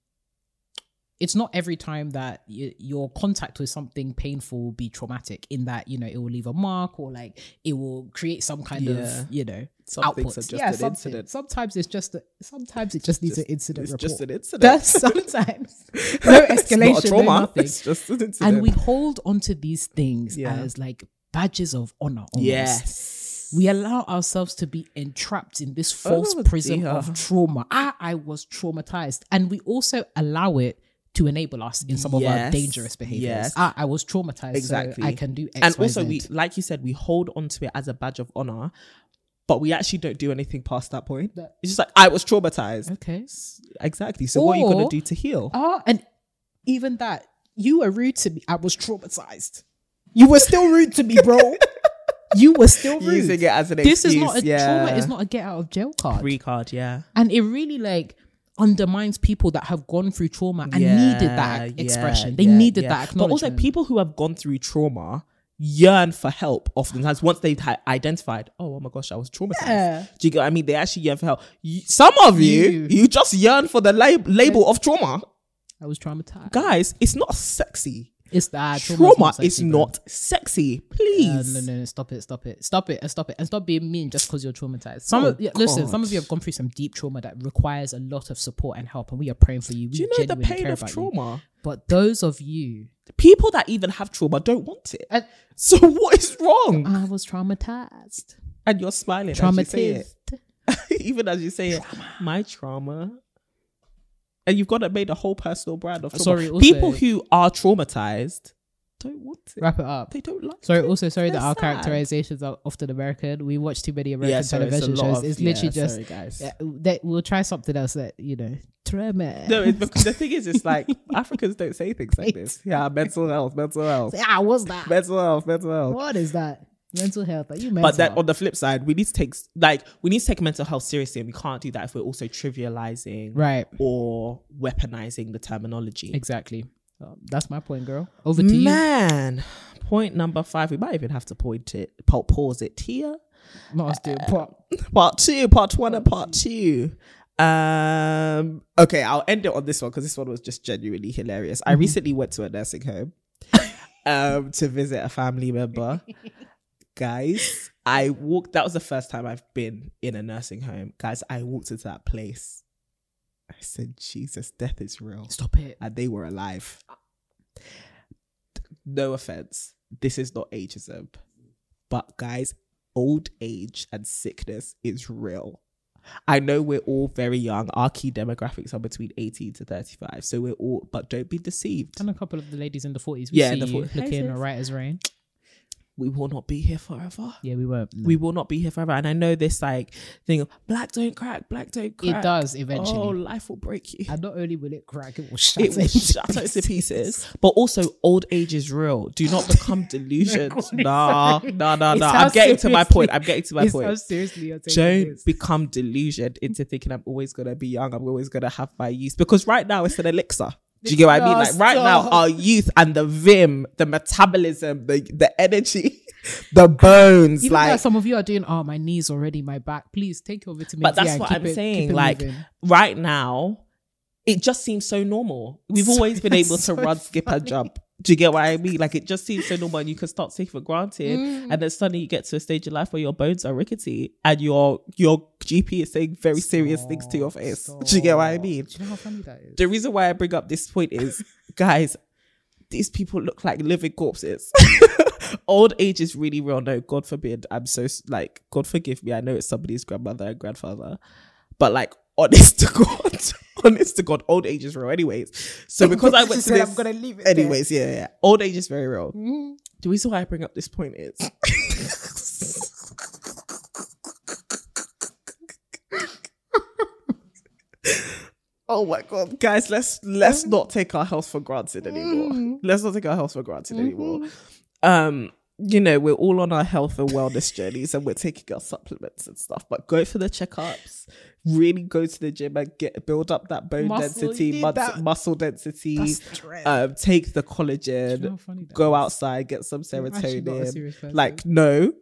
Speaker 3: it's not every time that y- your contact with something painful will be traumatic in that you know it will leave a mark or like it will create some kind
Speaker 4: Yeah.
Speaker 3: of you know
Speaker 6: Some
Speaker 3: output
Speaker 6: things are just
Speaker 3: yeah
Speaker 6: an incident.
Speaker 3: sometimes it's just a, sometimes it just needs an incident
Speaker 6: It's
Speaker 3: report
Speaker 6: just an incident.
Speaker 3: that's sometimes no escalation
Speaker 6: It's not a trauma.
Speaker 3: no nothing
Speaker 6: It's just an incident.
Speaker 3: and we hold onto these things
Speaker 6: Yeah.
Speaker 3: as like badges of honor almost.
Speaker 4: Yes.
Speaker 3: we allow ourselves to be entrapped in this false
Speaker 6: Oh,
Speaker 3: prism
Speaker 6: dear.
Speaker 3: of trauma ah i was traumatized and we also allow it to enable us in some of our dangerous behaviors
Speaker 4: Yes.
Speaker 3: ah i was traumatized
Speaker 4: Exactly.
Speaker 3: so i can do X,
Speaker 4: and also,
Speaker 3: Z.
Speaker 4: we, like you said, we hold on to it as a badge of honor, but we actually don't do anything past that point. It's just like, I was traumatized.
Speaker 3: okay
Speaker 4: exactly. So what are you gonna do to heal?
Speaker 3: Ah, and even that, you were rude to me. I was traumatized. You were still rude to me, bro. you were still rude.
Speaker 4: Using it as an
Speaker 3: this is not a
Speaker 4: yeah.
Speaker 3: trauma. It's not a get out of jail card.
Speaker 4: Free card, yeah.
Speaker 3: and it really like undermines people that have gone through trauma and needed that expression.
Speaker 4: yeah,
Speaker 3: They
Speaker 4: yeah,
Speaker 3: needed
Speaker 4: yeah.
Speaker 3: that
Speaker 4: But also, people who have gone through trauma yearn for help oftentimes once they've identified, oh, oh my gosh, I was traumatized.
Speaker 3: Yeah.
Speaker 4: Do you get what I mean? They actually yearn for help. You, some of you,
Speaker 3: You.
Speaker 4: you, just yearn for the lab- label of trauma.
Speaker 3: I was traumatized.
Speaker 4: Guys, it's not sexy.
Speaker 3: It's that
Speaker 4: Trauma,
Speaker 3: sexy,
Speaker 4: is not sexy.
Speaker 3: Uh,
Speaker 4: Please.
Speaker 3: no, no, no, stop it, stop it, stop it, and stop it, and stop being mean just because you're traumatized. Some
Speaker 4: Oh,
Speaker 3: of, yeah, listen, some of you have gone through some deep trauma that requires a lot of support and help, and we are praying for you. We
Speaker 4: Do you know the pain of
Speaker 3: about you.
Speaker 4: trauma?
Speaker 3: But those of you,
Speaker 4: People that even have trauma don't want it.
Speaker 3: and
Speaker 4: So what is wrong?
Speaker 3: I was traumatized,
Speaker 4: and you're smiling as you
Speaker 3: traumatized.
Speaker 4: even as you say it, my trauma. And you've got to make a whole personal brand of trauma.
Speaker 3: Sorry, also-
Speaker 4: people who are traumatized don't want it.
Speaker 3: Wrap it up.
Speaker 4: They don't like
Speaker 3: Sorry,
Speaker 4: it.
Speaker 3: also sorry
Speaker 4: They're
Speaker 3: that our
Speaker 4: sad.
Speaker 3: characterizations are often American. We watch too many American
Speaker 4: Yeah, sorry,
Speaker 3: television
Speaker 4: lot
Speaker 3: shows.
Speaker 4: of-
Speaker 3: it's
Speaker 4: yeah,
Speaker 3: literally just
Speaker 4: sorry, guys.
Speaker 3: yeah, that we'll try something else that you know trauma.
Speaker 4: No, it's because the thing is, it's like Africans don't say things like this. Yeah, mental health, mental health,
Speaker 3: Yeah, what's that?
Speaker 4: mental health, mental health.
Speaker 3: What is that? Mental health? Are you mental?
Speaker 4: But that on the flip side, we need to take like we need to take mental health seriously, and we can't do that if we're also trivializing
Speaker 3: right.
Speaker 4: or weaponizing the terminology.
Speaker 3: Exactly. Um, that's my point, girl. Over to you.
Speaker 4: Man, point number five. We might even have to point it, pause it here.
Speaker 3: Not us doing part.
Speaker 4: Part two, part one, and part two. Um. Okay, I'll end it on this one because this one was just genuinely hilarious. I recently went to a nursing home, um, to visit a family member. Guys, I walked. That was the first time I've been in a nursing home. Guys, I walked into that place. I said, "Jesus, death is real."
Speaker 3: Stop it.
Speaker 4: and they were alive. No offense, this is not ageism, but guys, old age and sickness is real. I know we're all very young. Our key demographics are between 18 to 35. So we're all, but don't be deceived.
Speaker 3: And a couple of the ladies in the forties. We
Speaker 4: Yeah,
Speaker 3: see
Speaker 4: in the 40s. Hey,
Speaker 3: looking right as rain.
Speaker 4: We will not be here forever.
Speaker 3: Yeah, we won't. no.
Speaker 4: We will not be here forever. And I know this like thing of black don't crack, black don't crack.
Speaker 3: It does eventually.
Speaker 4: Oh, life will break you.
Speaker 3: and not only will it crack, it will shatter.
Speaker 4: it will
Speaker 3: into
Speaker 4: shatter into pieces. But also, old age is real. Do not become delusioned. nah, nah, nah, nah. I'm getting to my point. I'm getting to my point.
Speaker 3: seriously you're
Speaker 4: Don't
Speaker 3: this.
Speaker 4: become delusioned into thinking I'm always gonna be young. I'm always gonna have my youth because right now it's an elixir. Do you get what I mean? Like right now, our youth and the vim, the metabolism, the the energy, the bones,
Speaker 3: Even
Speaker 4: like
Speaker 3: some of you are doing, oh, my knees already, my back. Please take your vitamins.
Speaker 4: But that's
Speaker 3: yeah,
Speaker 4: what I'm
Speaker 3: it-
Speaker 4: saying. Like
Speaker 3: moving.
Speaker 4: right now, it just seems so normal. We've
Speaker 3: So-
Speaker 4: always been able to
Speaker 3: so
Speaker 4: run, skip, and jump. Do you get what I mean? Like it just seems so normal, and you can start taking for granted.
Speaker 3: Mm.
Speaker 4: And then suddenly you get to a stage in life where your bones are rickety, and your your GP is saying very serious things to your face. Do you get what I mean?
Speaker 3: Do you know how funny that is?
Speaker 4: The reason why I bring up this point is, guys, these people look like living corpses. Old age is really real. No, God forbid. I'm so like, God forgive me. I know it's somebody's grandmother and grandfather, but like, honest to God, honest to God, old age is real. Anyways, so because I went to this,
Speaker 3: "I'm gonna leave it there."
Speaker 4: Anyways, yeah, yeah, old age is very real. Mm-hmm. The reason why I bring up this point is. Oh my god, guys, let's mm-hmm. mm-hmm. let's not take our health for granted anymore. Let's not take our health for granted anymore. Um, you know, we're all on our health and wellness journeys and we're taking our supplements and stuff, but go for the checkups. Really go to the gym and get build up that bone
Speaker 3: Muscle,
Speaker 4: density, mus-
Speaker 3: that.
Speaker 4: muscle density. Um, take the
Speaker 3: Do you know
Speaker 4: collagen,
Speaker 3: funny
Speaker 4: go
Speaker 3: is?
Speaker 4: outside, get some
Speaker 3: You're actually not a
Speaker 4: serotonin. Like, no,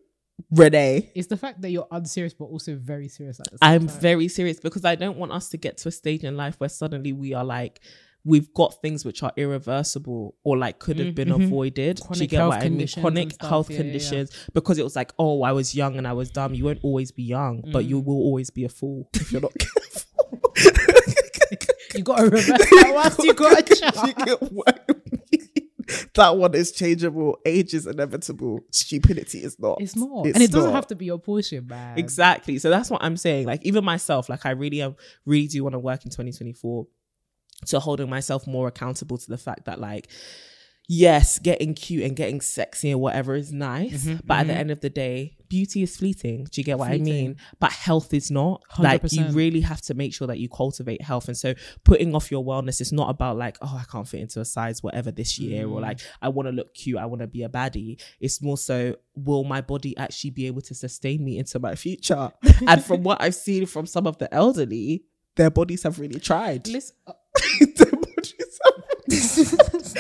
Speaker 4: Renee,
Speaker 3: It's the fact that you're unserious, but also very serious at the same
Speaker 4: I'm
Speaker 3: time.
Speaker 4: very serious because I don't want us to get to a stage in life where suddenly we are like, we've got things which are irreversible or like could have been avoided. Do you
Speaker 3: Chronic
Speaker 4: get
Speaker 3: health
Speaker 4: what I mean?
Speaker 3: conditions
Speaker 4: Chronic
Speaker 3: stuff.
Speaker 4: health
Speaker 3: Yeah, yeah, yeah.
Speaker 4: conditions because it was like, oh, I was young and I was dumb. You won't always be young, but
Speaker 3: Mm.
Speaker 4: you will always be a fool if you're not careful.
Speaker 3: You got to reverse that once you got a child.
Speaker 4: you get what I mean? That one is changeable. Age is inevitable. Stupidity is not.
Speaker 3: It's not,
Speaker 4: It's
Speaker 3: and it doesn't
Speaker 4: not.
Speaker 3: have to be your portion, man.
Speaker 4: Exactly. So that's what I'm saying. Like even myself, like I really am really do want to work in 2024 to holding myself more accountable to the fact that like yes, getting cute and getting sexy and whatever is nice,
Speaker 3: Mm-hmm,
Speaker 4: but at the end of the day, beauty is fleeting. Do you get what I mean? But health is not. Like you really have to make sure that you cultivate health. And so putting off your wellness is not about like, oh, I can't fit into a size whatever this year,
Speaker 3: Mm.
Speaker 4: or like I want to look cute, I want to be a baddie. It's more so, will my body actually be able to sustain me into my future? and from what I've seen from some of the elderly, their bodies have really tried.
Speaker 3: Listen,
Speaker 4: Their bodies have-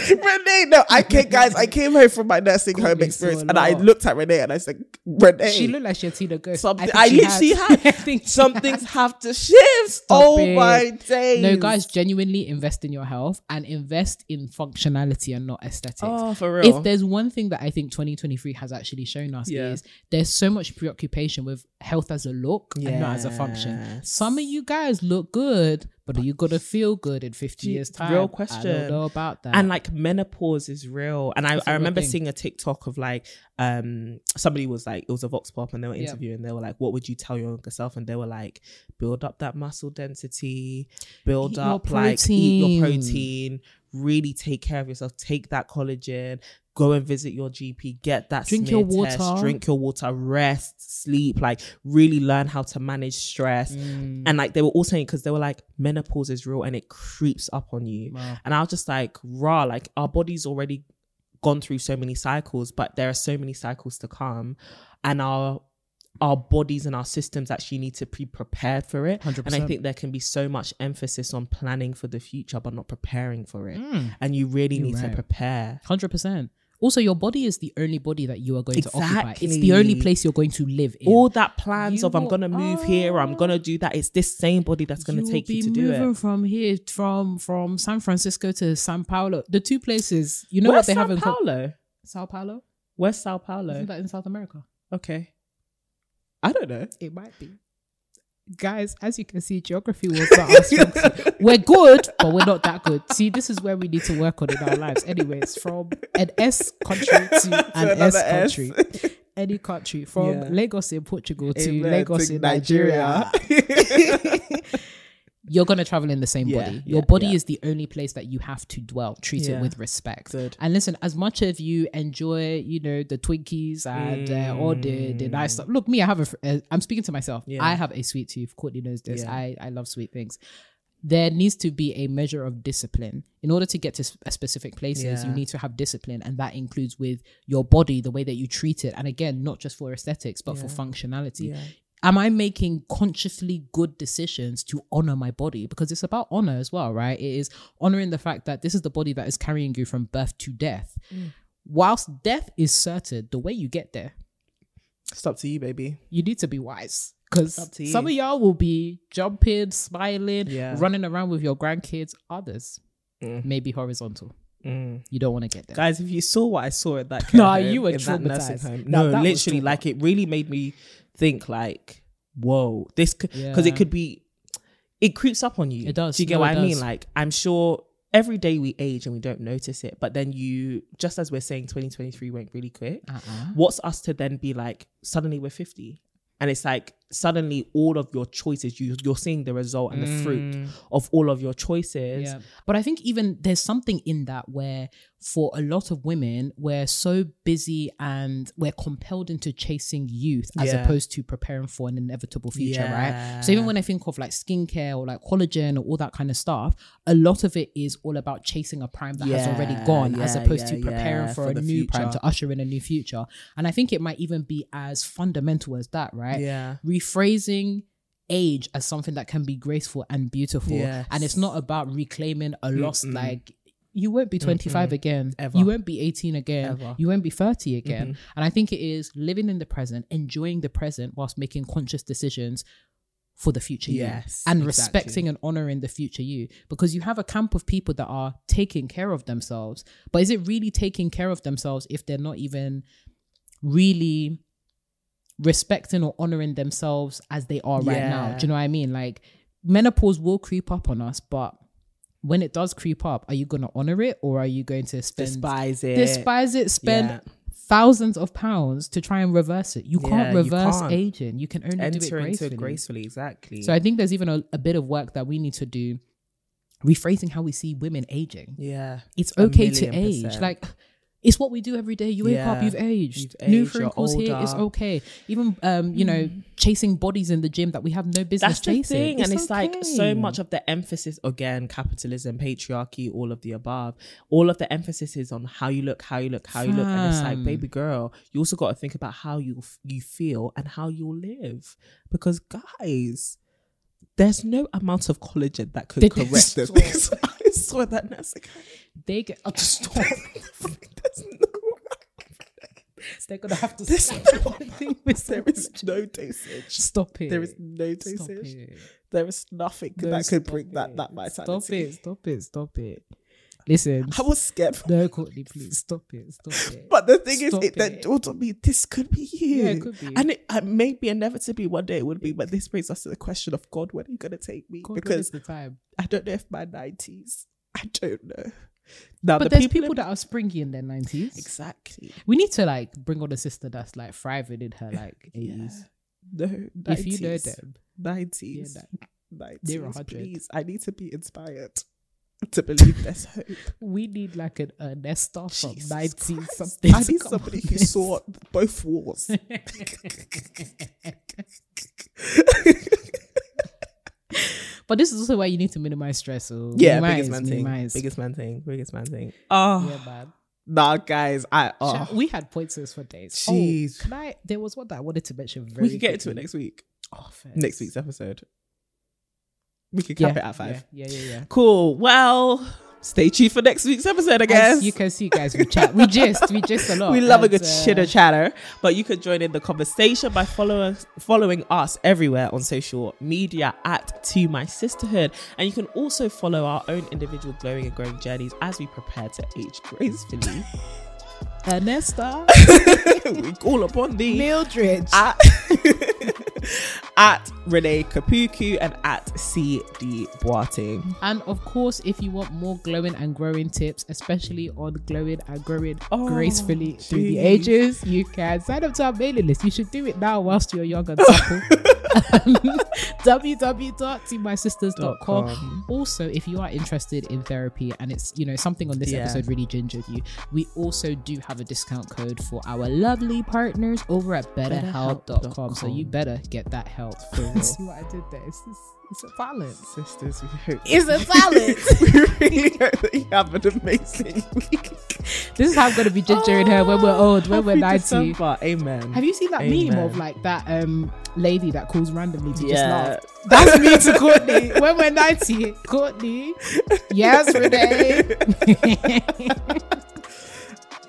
Speaker 4: Renee, no, I came, guys. I came home from my nursing home experience, and I looked at Renee and I said, "Renee,
Speaker 3: she looked like she had seen a ghost.
Speaker 4: something." I,
Speaker 3: she
Speaker 4: literally had.
Speaker 3: I think she
Speaker 4: some
Speaker 3: had.
Speaker 4: things have to shift.
Speaker 3: Stop
Speaker 4: oh
Speaker 3: it.
Speaker 4: my days!
Speaker 3: No, guys, genuinely invest in your health and invest in functionality and not aesthetics.
Speaker 4: Oh, for real.
Speaker 3: If there's one thing that I think 2023 has actually shown us
Speaker 4: Yeah.
Speaker 3: is there's so much preoccupation with health as a look and not as a function. Some of you guys look good, but are you gonna feel good in 50 years time?
Speaker 4: real question.
Speaker 3: I don't know about that.
Speaker 4: and like menopause is real and i, I remember
Speaker 3: thing.
Speaker 4: seeing a tiktok of like um somebody was like it was a vox pop and they were
Speaker 3: Yeah.
Speaker 4: interviewing they were like what would you tell your younger self and they were like build up that muscle density build
Speaker 3: Eat
Speaker 4: up like eat your
Speaker 3: protein.
Speaker 4: Really take care of yourself take that collagen go and visit your gp get that
Speaker 3: Drink your
Speaker 4: test,
Speaker 3: water.
Speaker 4: drink your water rest sleep like really learn how to manage stress
Speaker 3: Mm.
Speaker 4: and like they were all saying because they were like menopause is real and it creeps up on you
Speaker 3: Wow.
Speaker 4: and I was just like, raw, like our body's already gone through so many cycles, but there are so many cycles to come. And our our bodies and our systems actually need to be prepared for it.
Speaker 3: 100%.
Speaker 4: And I think there can be so much emphasis on planning for the future, but not preparing for it.
Speaker 3: Mm.
Speaker 4: And you really
Speaker 3: You're
Speaker 4: need to prepare.
Speaker 3: Hundred percent. Also, your body is the only body that you are going to occupy. It's the only place you're going to live in.
Speaker 4: All that plans
Speaker 3: You
Speaker 4: of I'm gonna move here or I'm gonna do that. It's this same body that's gonna take you to do
Speaker 3: moving
Speaker 4: it.
Speaker 3: from here, from from San Francisco to San Paulo. The two places, you know
Speaker 4: Where's
Speaker 3: what they have in co-
Speaker 4: Paulo?
Speaker 3: Sao Paulo.
Speaker 4: Where's Sao Paulo?
Speaker 3: Isn't that in South America?
Speaker 4: Okay. I don't know.
Speaker 3: It might be. Guys, as you can see, geography was not our strong. We're good, but we're not that good. See, this is where we need to work on in our lives. Anyways, from an S country to an S
Speaker 4: another S.
Speaker 3: country. Any country. From
Speaker 4: Yeah.
Speaker 3: Lagos in Portugal to
Speaker 4: Amen.
Speaker 3: Lagos
Speaker 4: To
Speaker 3: in Nigeria. You're gonna travel in the same
Speaker 4: Yeah,
Speaker 3: body.
Speaker 4: yeah,
Speaker 3: Your body
Speaker 4: yeah.
Speaker 3: is the only place that you have to dwell. Treat it with respect.
Speaker 4: Good.
Speaker 3: And listen, as much as you enjoy, you know, the Twinkies and uh, all the the nice stuff. Look, me, I have a. fr- Uh, I'm speaking to myself. I have a sweet tooth. Courtney knows this. I I love sweet things. There needs to be a measure of discipline in order to get to specific places. You need to have discipline, and that includes with your body, the way that you treat it, and again, not just for aesthetics, but for functionality. Am I making consciously good decisions to honor my body? Because it's about honor as well, right? It is honoring the fact that this is the body that is carrying you from birth to death.
Speaker 4: Mm.
Speaker 3: Whilst death is certain, the way you get there,
Speaker 4: It's up to you, baby.
Speaker 3: you need to be wise. Because
Speaker 4: Up to you.
Speaker 3: some of y'all will be jumping, smiling,
Speaker 4: Yeah.
Speaker 3: running around with your grandkids. Others,
Speaker 4: Mm.
Speaker 3: maybe horizontal.
Speaker 4: Mm.
Speaker 3: You don't want to get there.
Speaker 4: Guys, if you saw what I saw at that
Speaker 3: Nah,
Speaker 4: care home,
Speaker 3: you were
Speaker 4: in that nursing
Speaker 3: traumatized.
Speaker 4: home,
Speaker 3: Now,
Speaker 4: no,
Speaker 3: that
Speaker 4: literally, like it really made me think, like, whoa, this because
Speaker 3: Yeah.
Speaker 4: it could be, it creeps up on you.
Speaker 3: It does.
Speaker 4: Do you get
Speaker 3: No,
Speaker 4: what I mean? Like, I'm sure every day we age and we don't notice it, but then you, just as we're saying, 2023 went really quick.
Speaker 3: Uh-uh.
Speaker 4: What's us to then be like? Suddenly we're 50. And it's like suddenly all of your choices, you you're seeing the result and the fruit mm. of all of your choices.
Speaker 3: Yeah. But I think even there's something in that where for a lot of women, we're so busy and we're compelled into chasing youth as
Speaker 4: Yeah.
Speaker 3: opposed to preparing for an inevitable future, right? So even when I think of like skincare or like collagen or all that kind of stuff, a lot of it is all about chasing a prime that has already
Speaker 4: Yeah,
Speaker 3: gone as
Speaker 4: yeah,
Speaker 3: opposed to preparing
Speaker 4: yeah,
Speaker 3: for,
Speaker 4: for
Speaker 3: a
Speaker 4: the
Speaker 3: new prime to usher in a new future. And I think it might even be as fundamental as that, right?
Speaker 4: Yeah.
Speaker 3: Rephrasing age as something that can be graceful and beautiful
Speaker 4: Yes.
Speaker 3: and it's not about reclaiming a lost like you won't be 25 again
Speaker 4: Ever.
Speaker 3: you won't be 18 again
Speaker 4: Ever. Mm-hmm.
Speaker 3: you won't be 30 again and i think it is living in the present enjoying the present whilst making conscious decisions for the future
Speaker 4: Yes,
Speaker 3: you and
Speaker 4: exactly.
Speaker 3: respecting and honoring the future you because you have a camp of people that are taking care of themselves but is it really taking care of themselves if they're not even really respecting or honoring themselves as they are right now. Do you know what I mean? Like menopause will creep up on us, but when it does creep up, are you going to honor it or are you going to spend
Speaker 4: Despise it.
Speaker 3: despise it, spend
Speaker 4: Yeah.
Speaker 3: thousands of pounds to try and reverse it? You
Speaker 4: Yeah,
Speaker 3: can't
Speaker 4: you
Speaker 3: reverse
Speaker 4: can't.
Speaker 3: aging. You can only do it
Speaker 4: Enter into
Speaker 3: gracefully.
Speaker 4: it gracefully, exactly.
Speaker 3: So I think there's even a, a bit of work that we need to do rephrasing how we see women aging
Speaker 4: yeah.
Speaker 3: it's okay to age.
Speaker 4: percent.
Speaker 3: Like it's what we do every day. You wake up, you've aged.
Speaker 4: You've
Speaker 3: New
Speaker 4: aged,
Speaker 3: phone
Speaker 4: you're
Speaker 3: calls here.
Speaker 4: Mm.
Speaker 3: okay. Even um, you know, chasing bodies in the gym that we have no business
Speaker 4: That's the
Speaker 3: chasing.
Speaker 4: thing, and it's like so much of the emphasis again, capitalism, patriarchy, all of the above. All of the emphasis is on how you look, how you look, how you look, and it's like, baby girl, you also got to think about how you you feel and how you'll live, because guys, there's no amount of collagen that could correct this. Saw that, and I was like,
Speaker 3: they get oh, stop.
Speaker 4: there's no.
Speaker 3: They're gonna have to
Speaker 4: There's
Speaker 3: stop.
Speaker 4: no, there is no dosage.
Speaker 3: Stop it.
Speaker 4: There is no
Speaker 3: Stop
Speaker 4: dosage.
Speaker 3: it.
Speaker 4: There is nothing
Speaker 3: No,
Speaker 4: that could
Speaker 3: stop
Speaker 4: bring that
Speaker 3: it.
Speaker 4: that vitality.
Speaker 3: Stop it. Stop it. Stop it. Listen.
Speaker 4: I was scared.
Speaker 3: No, Courtney, please stop it. Stop it.
Speaker 4: But the thing
Speaker 3: Stop
Speaker 4: is, it, that
Speaker 3: it.
Speaker 4: dawned on me, this could be you.
Speaker 3: Yeah, it could be.
Speaker 4: And it uh, maybe inevitably one day it would be, but this brings us to the question of God, when are you going to take me?
Speaker 3: God, when
Speaker 4: because
Speaker 3: is the time.
Speaker 4: I don't know if my 90s, I don't know. Now,
Speaker 3: But
Speaker 4: the
Speaker 3: there's
Speaker 4: people,
Speaker 3: people that are springy in their nineties.
Speaker 4: Exactly.
Speaker 3: We need to like bring on a sister that's like thriving in her like eighties.
Speaker 4: No, 90s,
Speaker 3: If you know them,
Speaker 4: 90s.
Speaker 3: yeah,
Speaker 4: 90s. Please, I need to be inspired to believe there's hope.
Speaker 3: we need like an Ernesta from nineteen something.
Speaker 4: I need somebody who
Speaker 3: this.
Speaker 4: saw both wars.
Speaker 3: But this is also why you need to minimize stress. So
Speaker 4: yeah,
Speaker 3: minimize,
Speaker 4: biggest man thing. Biggest man thing. Biggest man thing. Oh,
Speaker 3: Yeah, man.
Speaker 4: nah, guys. I oh,
Speaker 3: Sha- We had pointers for days.
Speaker 4: Oh, Jeez.
Speaker 3: Oh, can I? There was one that I wanted to mention. Very
Speaker 4: we could get into it next week.
Speaker 3: Oh, first.
Speaker 4: Next week's episode. We could
Speaker 3: Yeah,
Speaker 4: cap it at five.
Speaker 3: Yeah, yeah, yeah. yeah.
Speaker 4: Cool. Well, stay tuned for next week's episode, I guess.
Speaker 3: As you can see, guys, we chat, we just, we just a lot.
Speaker 4: we love a good
Speaker 3: uh,
Speaker 4: chitter chatter, but you can join in the conversation by following following us everywhere on social media at To My Sisterhood, and you can also follow our own individual glowing and growing journeys as we prepare to age gracefully.
Speaker 3: Ernesta,
Speaker 4: we call upon thee
Speaker 3: Mildred.
Speaker 4: at at Renee Kapuku and at CD Boateng.
Speaker 3: And of course, if you want more glowing and growing tips, especially on glowing and growing
Speaker 4: Oh,
Speaker 3: gracefully through the ages, you can sign up to our mailing list. You should do it now whilst you're young and supple.
Speaker 4: www.tomysisters.com.
Speaker 3: Also, if you are interested in therapy and it's you know something on this
Speaker 4: Yeah.
Speaker 3: episode really gingered you, we also do have a discount code for our lovely partners over at betterhelp.com. So you better get that help for real. See what I did there? It's, it's, it's a talent.
Speaker 4: Sisters, we hope
Speaker 3: It's a talent.
Speaker 4: we really hope that you have an amazing week.
Speaker 3: This is how I'm gonna be gingering her when we're old, when we're
Speaker 4: Happy
Speaker 3: 90.
Speaker 4: December. Amen.
Speaker 3: Have you seen that meme of like that um lady that calls randomly to just laugh? That's me to Courtney. when we're 90, Courtney. Yes, Renee.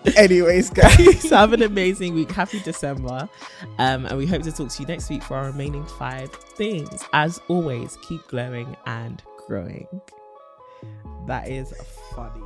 Speaker 4: Anyways, guys, have an amazing week. Happy December. Um, and we hope to talk to you next week for our remaining five things. As always, keep glowing and growing. That is funny.